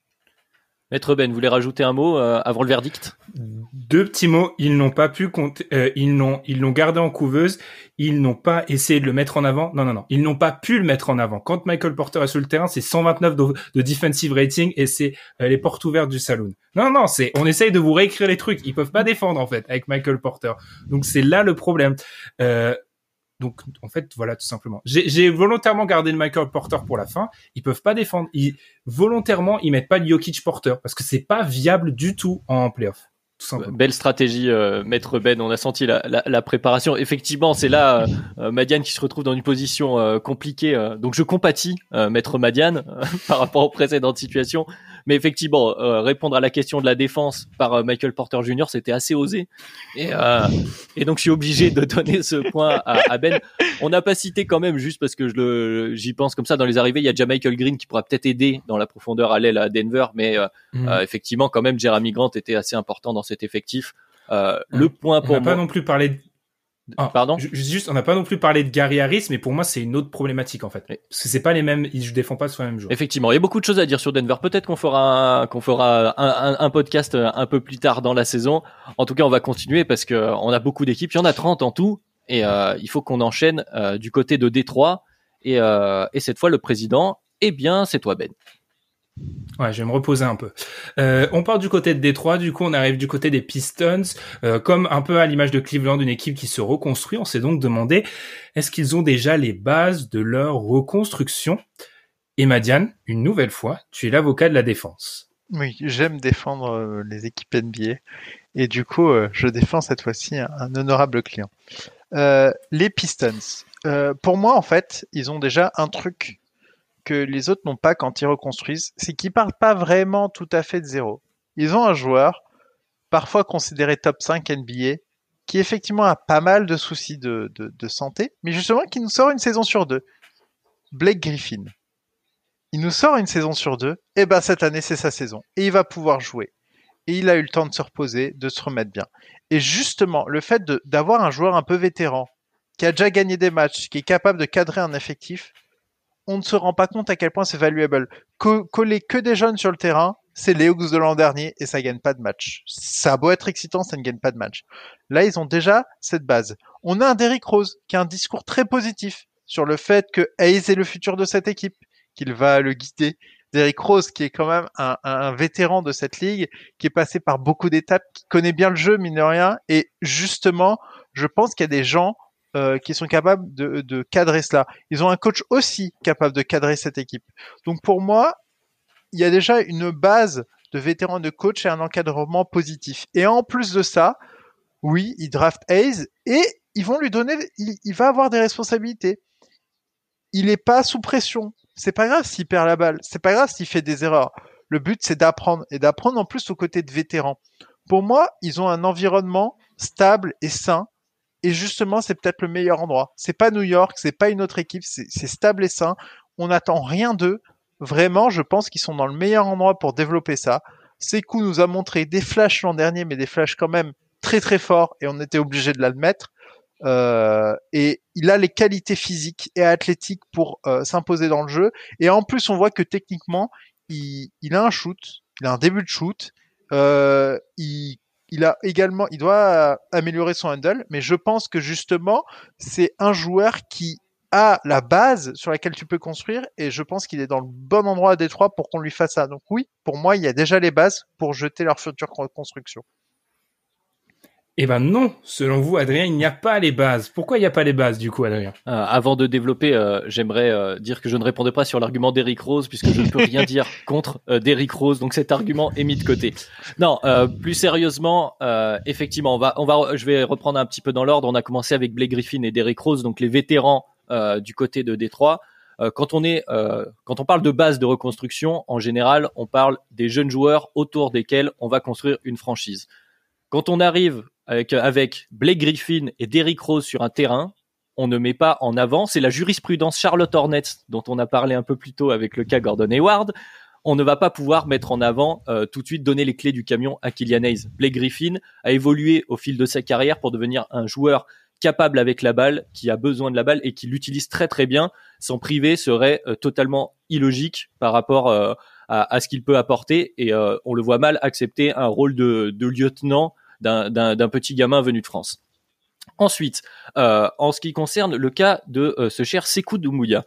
Maître Ben, vous voulez rajouter un mot euh, avant le verdict? Deux petits mots. Ils n'ont pas pu compter. Euh, ils l'ont, ils l'ont gardé en couveuse. Ils n'ont pas essayé de le mettre en avant. Non, non, non. Ils n'ont pas pu le mettre en avant. Quand Michael Porter est sur le terrain, c'est 129 de, de defensive rating et c'est euh, les portes ouvertes du saloon. Non, non, c'est. On essaye de vous réécrire les trucs. Ils peuvent pas défendre en fait avec Michael Porter. Donc c'est là le problème. Donc, en fait, voilà, tout simplement. J'ai volontairement gardé le Michael Porter pour la fin. Ils peuvent pas défendre. Ils, volontairement, ils mettent pas le Jokic Porter parce que c'est pas viable du tout en playoff. Belle stratégie, euh, Maître Ben. On a senti la, la, la préparation. Effectivement, c'est là euh, euh Madiane qui se retrouve dans une position euh, compliquée. donc, je compatis, Maître Madiane, *laughs* par rapport aux précédentes situations. Mais effectivement, répondre à la question de la défense par Michael Porter Jr., c'était assez osé. Et, et, donc, je suis obligé de donner ce point à, à Ben. On n'a pas cité quand même, juste parce que je le, j'y pense comme ça, dans les arrivées, il y a déjà Michael Green qui pourra peut-être aider dans la profondeur à l'aile à Denver. Mais mmh. effectivement, quand même, Jeremy Grant était assez important dans cet effectif. Euh, le point pour on n'a pas non plus parlé. Ah, Pardon. Juste, on n'a pas non plus parlé de Gary Harris, mais pour moi, c'est une autre problématique en fait. Parce que c'est pas les mêmes, ils ne défendent pas sur le même jour. Effectivement, il y a beaucoup de choses à dire sur Denver. Peut-être qu'on fera un, qu'on fera un, un, podcast un peu plus tard dans la saison. En tout cas, on va continuer parce que on a beaucoup d'équipes. Il y en a 30 en tout, et euh, il faut qu'on enchaîne euh, du côté de Détroit. Et, euh, et cette fois, le président, eh bien, c'est toi, Ben. Je vais me reposer un peu. Euh, on part du côté de Détroit, du coup on arrive du côté des Pistons, euh, comme un peu à l'image de Cleveland, une équipe qui se reconstruit. On s'est donc demandé est-ce qu'ils ont déjà les bases de leur reconstruction? Et Madiane, une nouvelle fois, tu es l'avocat de la défense. Oui, j'aime défendre euh, les équipes NBA et du coup je défends cette fois-ci un, honorable client. les Pistons. pour moi en fait, ils ont déjà un truc que les autres n'ont pas quand ils reconstruisent, c'est qu'ils partent pas vraiment tout à fait de zéro. Ils ont un joueur, parfois considéré top 5 NBA, qui effectivement a pas mal de soucis de, santé, mais justement qui nous sort une saison sur deux. Blake Griffin. Il nous sort une saison sur deux, et ben cette année c'est sa saison. Et il va pouvoir jouer. Et il a eu le temps de se reposer, de se remettre bien. Et justement, le fait d'avoir un joueur un peu vétéran, qui a déjà gagné des matchs, qui est capable de cadrer un effectif, on ne se rend pas compte à quel point c'est valuable. coller que des jeunes sur le terrain, c'est les Hawks de l'an dernier et ça gagne pas de match. Ça a beau être excitant, ça ne gagne pas de match. Là, ils ont déjà cette base. On a un Derrick Rose qui a un discours très positif sur le fait que Hayes est le futur de cette équipe, qu'il va le guider. Derrick Rose, qui est quand même un, vétéran de cette ligue, qui est passé par beaucoup d'étapes, qui connaît bien le jeu, mine de rien. Et justement, je pense qu'il y a des gens euh, qui sont capables de, de, cadrer cela. Ils ont un coach aussi capable de cadrer cette équipe. Donc pour moi, il y a déjà une base de vétérans de coach et un encadrement positif. Et en plus de ça, oui, ils draftent Hayes et ils vont lui donner, il, il va avoir des responsabilités. Il n'est pas sous pression. C'est pas grave s'il perd la balle. C'est pas grave s'il fait des erreurs. Le but, c'est d'apprendre et d'apprendre en plus aux côtés de vétérans. Pour moi, ils ont un environnement stable et sain et justement, c'est peut-être le meilleur endroit. C'est pas New York, c'est pas une autre équipe, c'est stable et sain. On n'attend rien d'eux. Vraiment, je pense qu'ils sont dans le meilleur endroit pour développer ça. Sekou nous a montré des flashs l'an dernier, mais des flashs quand même très très forts et on était obligé de l'admettre. Euh, et il a les qualités physiques et athlétiques pour euh, s'imposer dans le jeu. Et en plus, on voit que techniquement, il, il, a un shoot, il a un début de shoot. Euh, il il a également, il doit améliorer son handle, mais je pense que justement, c'est un joueur qui a la base sur laquelle tu peux construire et je pense qu'il est dans le bon endroit à Détroit pour qu'on lui fasse ça. Donc oui, pour moi, il y a déjà les bases pour jeter leur future construction. Eh ben non, selon vous, Adrien, il n'y a pas les bases. Pourquoi il n'y a pas les bases, du coup, Adrien? Euh, Avant de développer, euh, j'aimerais euh, dire que je ne répondrai pas sur l'argument d'Eric Rose, puisque je ne peux rien dire *laughs* contre d'Eric Rose, donc cet argument est mis de côté. Non, plus sérieusement, effectivement, on va, on va, je vais reprendre un petit peu dans l'ordre. On a commencé avec Blake Griffin et Derrick Rose, donc les vétérans du côté de Détroit. quand on est, quand on parle de base de reconstruction, en général, on parle des jeunes joueurs autour desquels on va construire une franchise. Quand on arrive avec, avec Blake Griffin et Derrick Rose sur un terrain, on ne met pas en avant. C'est la jurisprudence Charlotte Hornets dont on a parlé un peu plus tôt avec le cas Gordon Hayward. On ne va pas pouvoir mettre en avant euh, tout de suite donner les clés du camion à Kylian Hayes. Blake Griffin a évolué au fil de sa carrière pour devenir un joueur capable avec la balle, qui a besoin de la balle et qui l'utilise très très bien. S'en priver serait euh, totalement illogique par rapport euh, à, ce qu'il peut apporter et on le voit mal accepter un rôle de, de lieutenant d'un petit gamin venu de France. Ensuite, en ce qui concerne le cas de ce cher Sekou Doumbouya,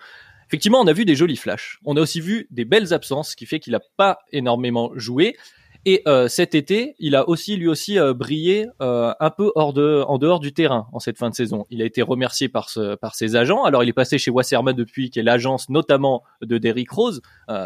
effectivement, on a vu des jolis flashs. On a aussi vu des belles absences, ce qui fait qu'il n'a pas énormément joué. Et euh, cet été, il a aussi lui aussi euh, brillé euh, un peu hors de, en dehors du terrain en cette fin de saison. Il a été remercié par, ce, par ses agents. Alors il est passé chez Wasserman depuis, qui est l'agence notamment de Derrick Rose,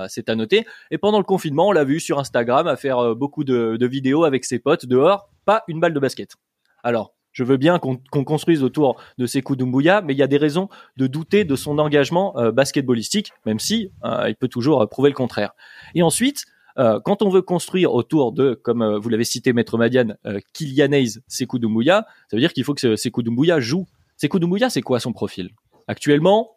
c'est à noter. Et pendant le confinement, on l'a vu sur Instagram à faire beaucoup de, de, vidéos avec ses potes dehors, pas une balle de basket. Alors je veux bien qu'on construise autour de Sekou Doumbouya, mais il y a des raisons de douter de son engagement basketballistique, même si il peut toujours prouver le contraire. Et ensuite, euh, quand on veut construire autour de, comme euh, vous l'avez cité, Maître Madiane, euh, Kylian Sekou Doumbouya, ça veut dire qu'il faut que Sekou Doumbouya joue. Sekou Doumbouya, c'est quoi son profil? Actuellement,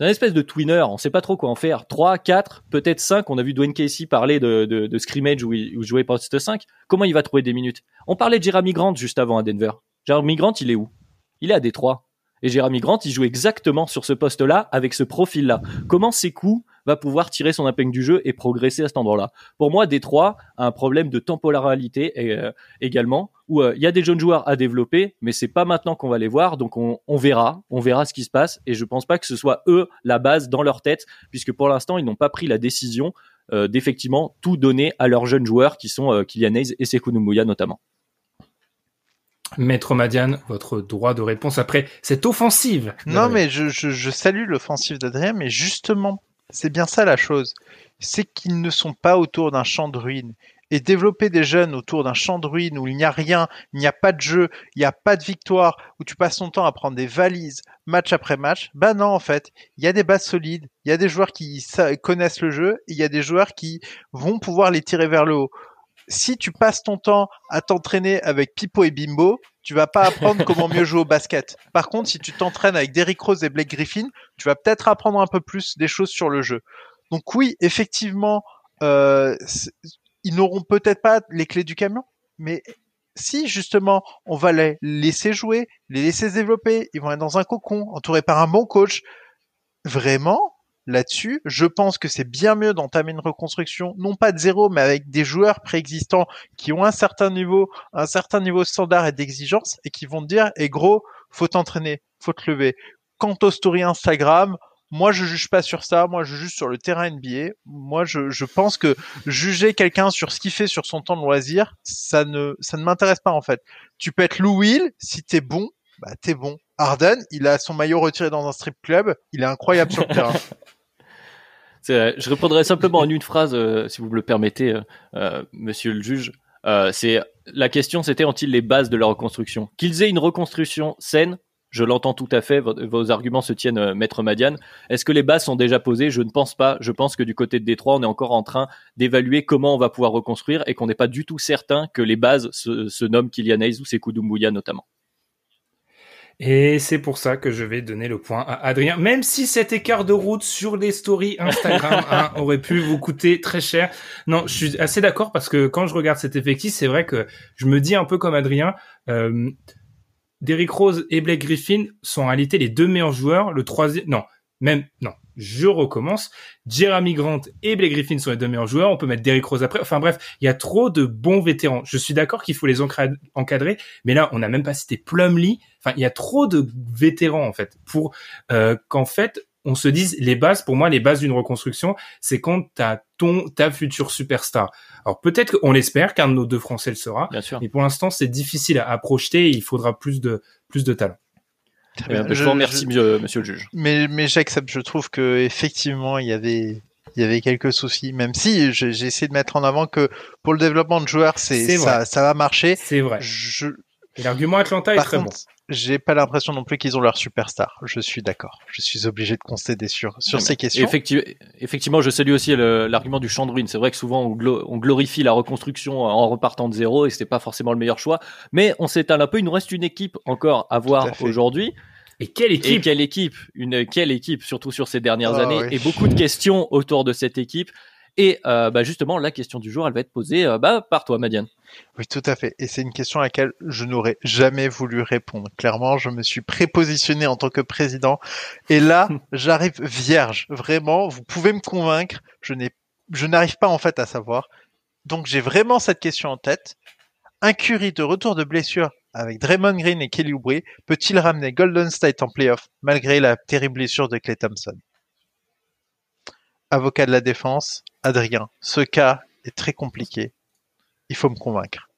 une espèce de twinner, on sait pas trop quoi en faire. 3, 4, peut-être 5, on a vu Dwayne Casey parler de, de, de scrimmage où il, jouait poste 5. Comment il va trouver des minutes? On parlait de Jeremy Grant juste avant à Denver. Jeremy Grant, il est où? Il est à Détroit. Et Jeremy Grant, il joue exactement sur ce poste-là, avec ce profil-là. Comment Sekou va pouvoir tirer son épingle du jeu et progresser à cet endroit-là. Pour moi, Détroit a un problème de temporalité euh, également, où euh, il y a des jeunes joueurs à développer, mais c'est pas maintenant qu'on va les voir, donc on, verra, on verra ce qui se passe, et je pense pas que ce soit eux la base dans leur tête, puisque pour l'instant ils n'ont pas pris la décision euh, d'effectivement tout donner à leurs jeunes joueurs qui sont Kylian Hayes et Sekou notamment. Maître Madiane, votre droit de réponse après cette offensive. Non, mais je, je, je salue l'offensive d'Adrien, mais justement c'est bien ça la chose. C'est qu'ils ne sont pas autour d'un champ de ruines. Et développer des jeunes autour d'un champ de ruines où il n'y a rien, il n'y a pas de jeu, il n'y a pas de victoire, où tu passes ton temps à prendre des valises match après match, bah non en fait, il y a des bases solides, il y a des joueurs qui connaissent le jeu, il y a des joueurs qui vont pouvoir les tirer vers le haut si tu passes ton temps à t'entraîner avec Pipo et Bimbo, tu vas pas apprendre comment mieux jouer au basket. Par contre, si tu t'entraînes avec Derrick Rose et Blake Griffin, tu vas peut-être apprendre un peu plus des choses sur le jeu. Donc oui, effectivement, euh, ils n'auront peut-être pas les clés du camion, mais si justement on va les laisser jouer, les laisser se développer, ils vont être dans un cocon, entourés par un bon coach, vraiment, là-dessus. Je pense que c'est bien mieux d'entamer une reconstruction, non pas de zéro, mais avec des joueurs préexistants qui ont un certain niveau, un certain niveau standard et d'exigence, et qui vont te dire, et eh, gros, faut t'entraîner, faut te lever. Quant aux stories Instagram, moi je juge pas sur ça, moi je juge sur le terrain NBA. Moi je, je pense que juger quelqu'un sur ce qu'il fait sur son temps de loisir, ça ne ça ne m'intéresse pas en fait. Tu peux être Lou Will, si t'es bon, bah t'es bon. Arden, il a son maillot retiré dans un strip club, il est incroyable sur le terrain. *laughs* Je répondrai simplement en une phrase, euh, si vous me le permettez, euh, euh, monsieur le juge. la question, c'était ont-ils les bases de la reconstruction? Qu'ils aient une reconstruction saine, je l'entends tout à fait. Vos, arguments se tiennent, maître Madiane. Est-ce que les bases sont déjà posées? Je ne pense pas. Je pense que du côté de Détroit, on est encore en train d'évaluer comment on va pouvoir reconstruire et qu'on n'est pas du tout certain que les bases se, nomment Kylian Hayes ou Sekou notamment. Et c'est pour ça que je vais donner le point à Adrien, même si cet écart de route sur les stories Instagram *laughs* hein, aurait pu vous coûter très cher. Non, je suis assez d'accord parce que quand je regarde cet effectif, c'est vrai que je me dis un peu comme Adrien. Euh, Derrick Rose et Blake Griffin sont en réalité les deux meilleurs joueurs. Le troisième, non, même non, je recommence. Jeremy Grant et Blake Griffin sont les deux meilleurs joueurs. On peut mettre Derrick Rose après. Enfin bref, il y a trop de bons vétérans. Je suis d'accord qu'il faut les encadrer, mais là, on n'a même pas cité Plumlee. Enfin, il y a trop de vétérans en fait pour euh, qu'en fait on se dise les bases. Pour moi, les bases d'une reconstruction, c'est quand t'as ton ta future superstar. Alors peut-être qu'on l'espère qu'un de nos deux Français le sera. Bien sûr. Mais pour l'instant, c'est difficile à, à projeter. il faudra plus de plus de talent. Je, vous remercie, monsieur le juge. Mais, mais j'accepte, je trouve que effectivement, il y avait, il y avait quelques soucis, même si j'ai essayé de mettre en avant que pour le développement de joueurs, c'est ça, ça va marcher. C'est vrai. Je... L'argument Atlanta est très bon. J'ai pas l'impression non plus qu'ils ont leur superstar. Je suis d'accord. Je suis obligé de concéder sur sur ces questions. Effectivement, effectivement, je salue aussi l'argument du champ de ruines. C'est vrai que souvent on, on, glorifie la reconstruction en repartant de zéro et c'était pas forcément le meilleur choix. Mais on s'étale un peu. Il nous reste une équipe encore à voir aujourd'hui. Et quelle équipe Et quelle équipe Une quelle équipe, surtout sur ces dernières ah années, et beaucoup de questions autour de cette équipe. Et euh, bah justement, la question du jour, elle va être posée euh, bah, par toi, Madiane. Oui, tout à fait. Et c'est une question à laquelle je n'aurais jamais voulu répondre. Clairement, je me suis prépositionné en tant que président. Et là, *laughs* j'arrive vierge. Vraiment, vous pouvez me convaincre. Je n'ai je n'arrive pas en fait à savoir. Donc j'ai vraiment cette question en tête. Un Curry de retour de blessure avec Draymond Green et Kelly Oubre peut-il ramener Golden State en playoff malgré la terrible blessure de Clay Thompson? Avocat de la défense, Adrien, ce cas est très compliqué. Il faut me convaincre.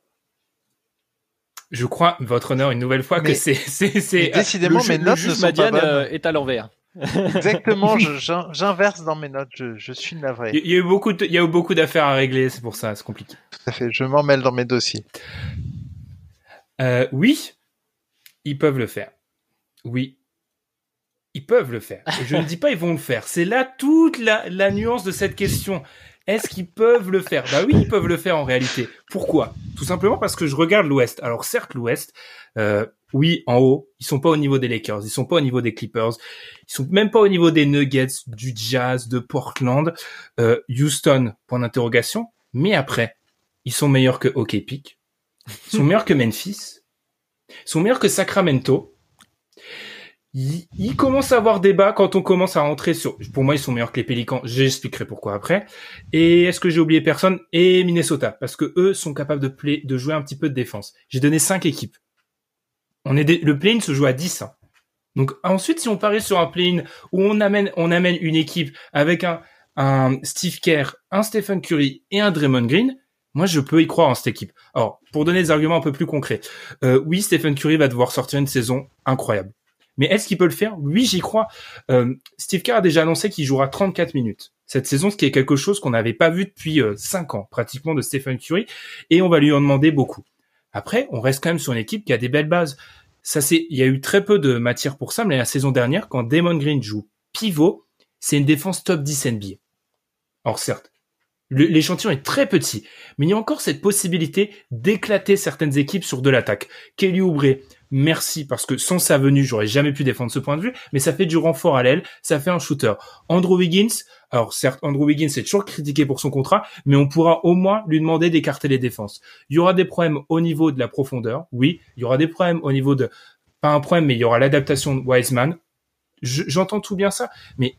Je crois, votre honneur, une nouvelle fois que c'est, c'est, c'est. Décidément, mes notes ne sont pas bonnes. Euh, est à l'envers. Exactement, *laughs* j'inverse dans mes notes, je, je, suis navré. Il y a eu beaucoup, il y a eu beaucoup d'affaires à régler, c'est pour ça, c'est compliqué. Tout à fait, je m'en mêle dans mes dossiers. Euh, oui, ils peuvent le faire. Oui, ils peuvent le faire. je ne dis pas ils vont le faire. C'est là toute la, la nuance de cette question. Est-ce qu'ils peuvent le faire? Bah oui, ils peuvent le faire en réalité. Pourquoi? Tout simplement parce que je regarde l'Ouest. Alors certes, l'Ouest, euh, oui, en haut, ils sont pas au niveau des Lakers, ils sont pas au niveau des Clippers, ils sont même pas au niveau des Nuggets, du Jazz, de Portland, euh, Houston, point d'interrogation. Mais après, ils sont meilleurs que OK Peak, ils sont meilleurs que Memphis, ils sont meilleurs que Sacramento, il, commence à avoir débat quand on commence à rentrer sur. Pour moi, ils sont meilleurs que les Pélicans. J'expliquerai pourquoi après. Et est-ce que j'ai oublié personne? Et Minnesota, parce que eux sont capables de jouer un petit peu de défense. J'ai donné cinq équipes. On est le play-in se joue à 10. Hein. Donc ensuite, si on parie sur un play-in où on amène, on amène une équipe avec un, un Steve Kerr, un Stephen Curry et un Draymond Green, moi, je peux y croire en cette équipe. Alors, pour donner des arguments un peu plus concrets, euh, oui, Stephen Curry va devoir sortir une saison incroyable. Mais est-ce qu'il peut le faire? Oui, j'y crois. Euh, Steve Kerr a déjà annoncé qu'il jouera 34 minutes cette saison, ce qui est quelque chose qu'on n'avait pas vu depuis euh, 5 ans, pratiquement, de Stephen Curry, et on va lui en demander beaucoup. Après, on reste quand même sur une équipe qui a des belles bases. Ça, c'est, il y a eu très peu de matière pour ça, mais la saison dernière, quand Damon Green joue pivot, c'est une défense top 10 NBA. Or, certes, l'échantillon est très petit, mais il y a encore cette possibilité d'éclater certaines équipes sur de l'attaque. Kelly Oubre, merci parce que sans sa venue, j'aurais jamais pu défendre ce point de vue, mais ça fait du renfort à l'aile, ça fait un shooter. Andrew Wiggins, alors certes, Andrew Wiggins est toujours critiqué pour son contrat, mais on pourra au moins lui demander d'écarter les défenses. Il y aura des problèmes au niveau de la profondeur, oui, il y aura des problèmes au niveau de, pas un problème, mais il y aura l'adaptation de Wiseman. J'entends tout bien ça, mais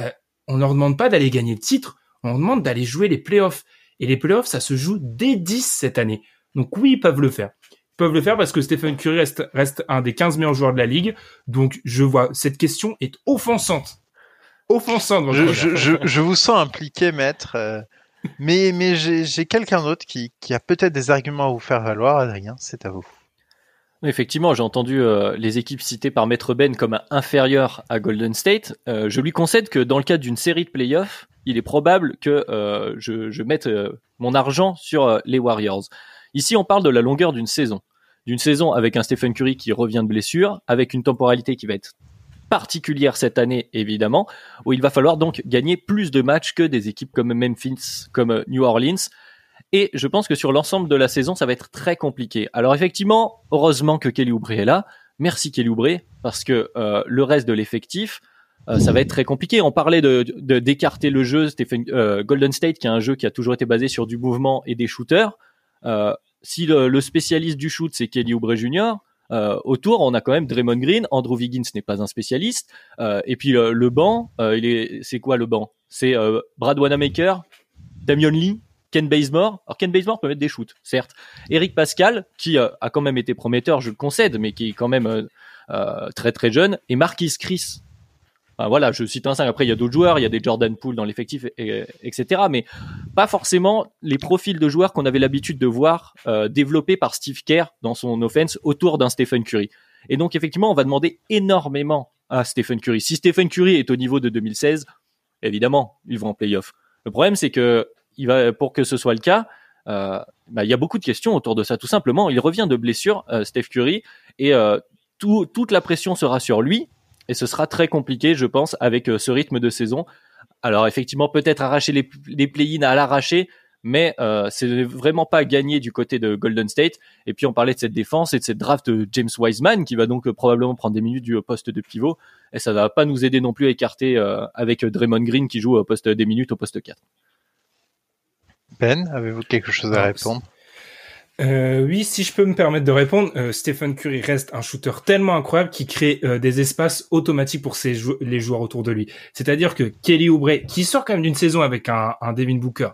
euh, on leur demande pas d'aller gagner le titre, on demande d'aller jouer les playoffs. Et les playoffs, ça se joue dès 10 cette année. Donc oui, ils peuvent le faire peuvent le faire parce que Stephen Curry reste, reste un des 15 meilleurs joueurs de la ligue. Donc, je vois, cette question est offensante. Offensante. Je, je, je, je, vous sens impliqué, maître. Euh, mais mais j'ai quelqu'un d'autre qui, qui a peut-être des arguments à vous faire valoir, Adrien. C'est à vous. Effectivement, j'ai entendu euh, les équipes citées par Maître Ben comme inférieures à Golden State. Euh, je lui concède que dans le cadre d'une série de playoffs, il est probable que euh, je, je, mette mon argent sur les Warriors. Ici, on parle de la longueur d'une saison. D'une saison avec un Stephen Curry qui revient de blessure, avec une temporalité qui va être particulière cette année, évidemment, où il va falloir donc gagner plus de matchs que des équipes comme Memphis, comme New Orleans. Et je pense que sur l'ensemble de la saison, ça va être très compliqué. Alors effectivement, heureusement que Kelly Oubre est là. Merci Kelly Oubre, parce que euh, le reste de l'effectif, euh, ça va être très compliqué. On parlait de d'écarter le jeu, Stephen, euh, Golden State, qui est un jeu qui a toujours été basé sur du mouvement et des shooters. Euh, si le, spécialiste du shoot c'est Kelly Oubre Jr. Euh, autour, on a quand même Draymond Green, Andrew Wiggins n'est pas un spécialiste, euh, et puis le banc, il est, c'est quoi le banc? C'est Brad Wanamaker, Damian Lee, Ken Bazemore. Alors Ken Bazemore peut mettre des shoots, certes. Eric Pascal, qui a quand même été prometteur, je le concède, mais qui est quand même très très jeune, et Marquis Chris, voilà, je cite un 5. Après, il y a d'autres joueurs, il y a des Jordan Poole dans l'effectif, etc. Mais pas forcément les profils de joueurs qu'on avait l'habitude de voir euh, développés par Steve Kerr dans son offense autour d'un Stephen Curry. Et donc, effectivement, on va demander énormément à Stephen Curry. Si Stephen Curry est au niveau de 2016, évidemment, ils vont en playoff. Le problème, c'est que il va, pour que ce soit le cas, euh, bah, il y a beaucoup de questions autour de ça. Tout simplement, il revient de blessure, euh, Steph Curry, et euh, tout, toute la pression sera sur lui et ce sera très compliqué, je pense, avec euh, ce rythme de saison. Alors effectivement, peut-être arracher les, les play-ins à l'arracher, mais euh, c'est vraiment pas gagné du côté de Golden State. Et puis on parlait de cette défense et de cette draft de James Wiseman qui va donc euh, probablement prendre des minutes du poste de pivot. Et ça va pas nous aider non plus à écarter euh, avec Draymond Green qui joue au poste des minutes au poste 4. Ben, avez-vous quelque chose à répondre? Euh, oui, si je peux me permettre de répondre, euh, Stephen Curry reste un shooter tellement incroyable qui crée euh, des espaces automatiques pour ses les joueurs autour de lui. C'est-à-dire que Kelly Oubre, qui sort quand même d'une saison avec un, un Devin Booker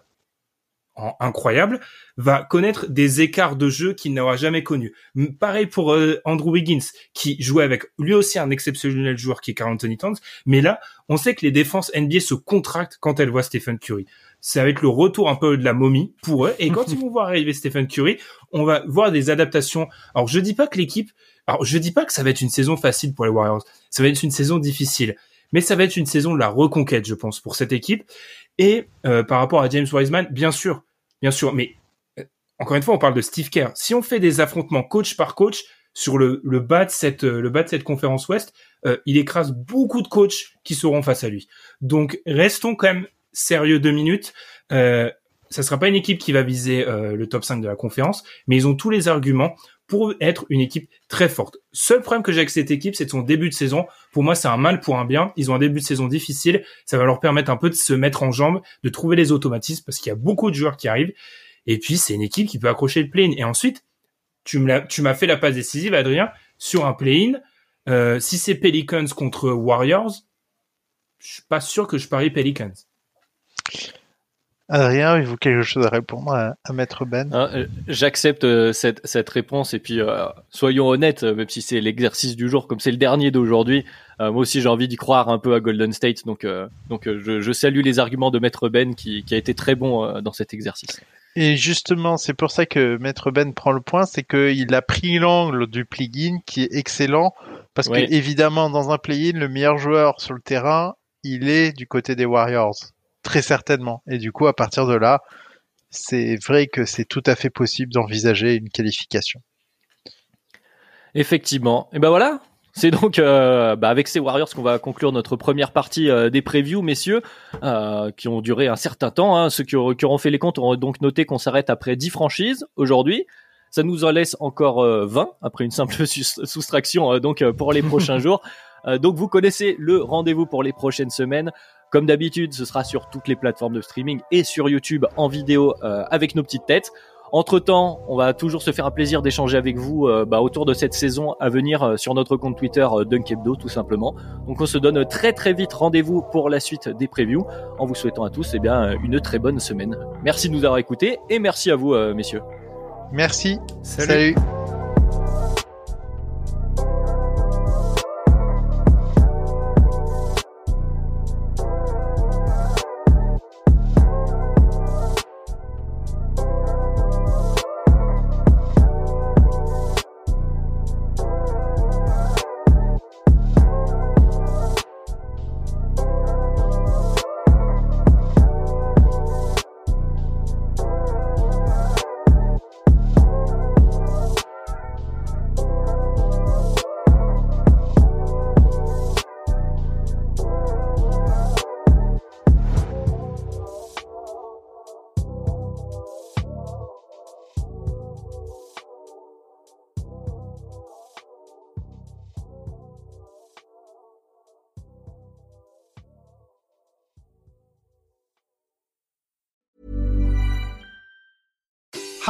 incroyable, va connaître des écarts de jeu qu'il n'aura jamais connus. Pareil pour euh, Andrew Wiggins, qui jouait avec lui aussi un exceptionnel joueur qui est Carl Anthony Towns. Mais là, on sait que les défenses NBA se contractent quand elles voient Stephen Curry. Ça va être le retour un peu de la momie pour eux. Et quand *laughs* ils vont voir arriver Stephen Curry, on va voir des adaptations. Alors, je dis pas que l'équipe, alors je dis pas que ça va être une saison facile pour les Warriors. Ça va être une saison difficile. Mais ça va être une saison de la reconquête, je pense, pour cette équipe. Et euh, par rapport à James Wiseman, bien sûr, bien sûr, mais euh, encore une fois, on parle de Steve Kerr. Si on fait des affrontements coach par coach sur le, le bas de cette euh, le bas de cette conférence Ouest, il écrase beaucoup de coachs qui seront face à lui. Donc restons quand même sérieux deux minutes. Euh, ça sera pas une équipe qui va viser le top 5 de la conférence, mais ils ont tous les arguments pour être une équipe très forte. Seul problème que j'ai avec cette équipe, c'est son début de saison. Pour moi, c'est un mal pour un bien. Ils ont un début de saison difficile. Ça va leur permettre un peu de se mettre en jambe, de trouver les automatismes parce qu'il y a beaucoup de joueurs qui arrivent. Et puis, c'est une équipe qui peut accrocher le play-in. Et ensuite, tu m'as fait la passe décisive, Adrien, sur un play-in. Euh, si c'est Pelicans contre Warriors, je suis pas sûr que je parie Pelicans. Adrien, avez-vous quelque chose à répondre à, Maître Ben hein, euh, J'accepte euh, cette, cette, réponse et puis euh, soyons honnêtes, même si c'est l'exercice du jour, comme c'est le dernier d'aujourd'hui, moi aussi j'ai envie d'y croire un peu à Golden State, donc, donc je, je, salue les arguments de Maître Ben qui, qui a été très bon dans cet exercice. Et justement, c'est pour ça que Maître Ben prend le point, c'est qu'il a pris l'angle du plugin qui est excellent, parce que évidemment dans un play-in, le meilleur joueur sur le terrain, il est du côté des Warriors. Très certainement. Et du coup, à partir de là, c'est vrai que c'est tout à fait possible d'envisager une qualification. Effectivement. Et ben voilà. C'est donc euh, bah avec ces Warriors qu'on va conclure notre première partie euh, des previews, messieurs, euh, qui ont duré un certain temps. Hein. Ceux qui, auront fait les comptes auront donc noté qu'on s'arrête après 10 franchises aujourd'hui. Ça nous en laisse encore 20 après une simple *laughs* soustraction donc pour les prochains *laughs* jours. donc vous connaissez le rendez-vous pour les prochaines semaines. Comme d'habitude, ce sera sur toutes les plateformes de streaming et sur YouTube en vidéo euh, avec nos petites têtes. Entre temps, on va toujours se faire un plaisir d'échanger avec vous euh, bah, autour de cette saison à venir euh, sur notre compte Twitter Dunkebdo tout simplement. Donc on se donne très très vite rendez-vous pour la suite des previews en vous souhaitant à tous eh bien, une très bonne semaine. Merci de nous avoir écoutés et merci à vous messieurs. Merci. Salut.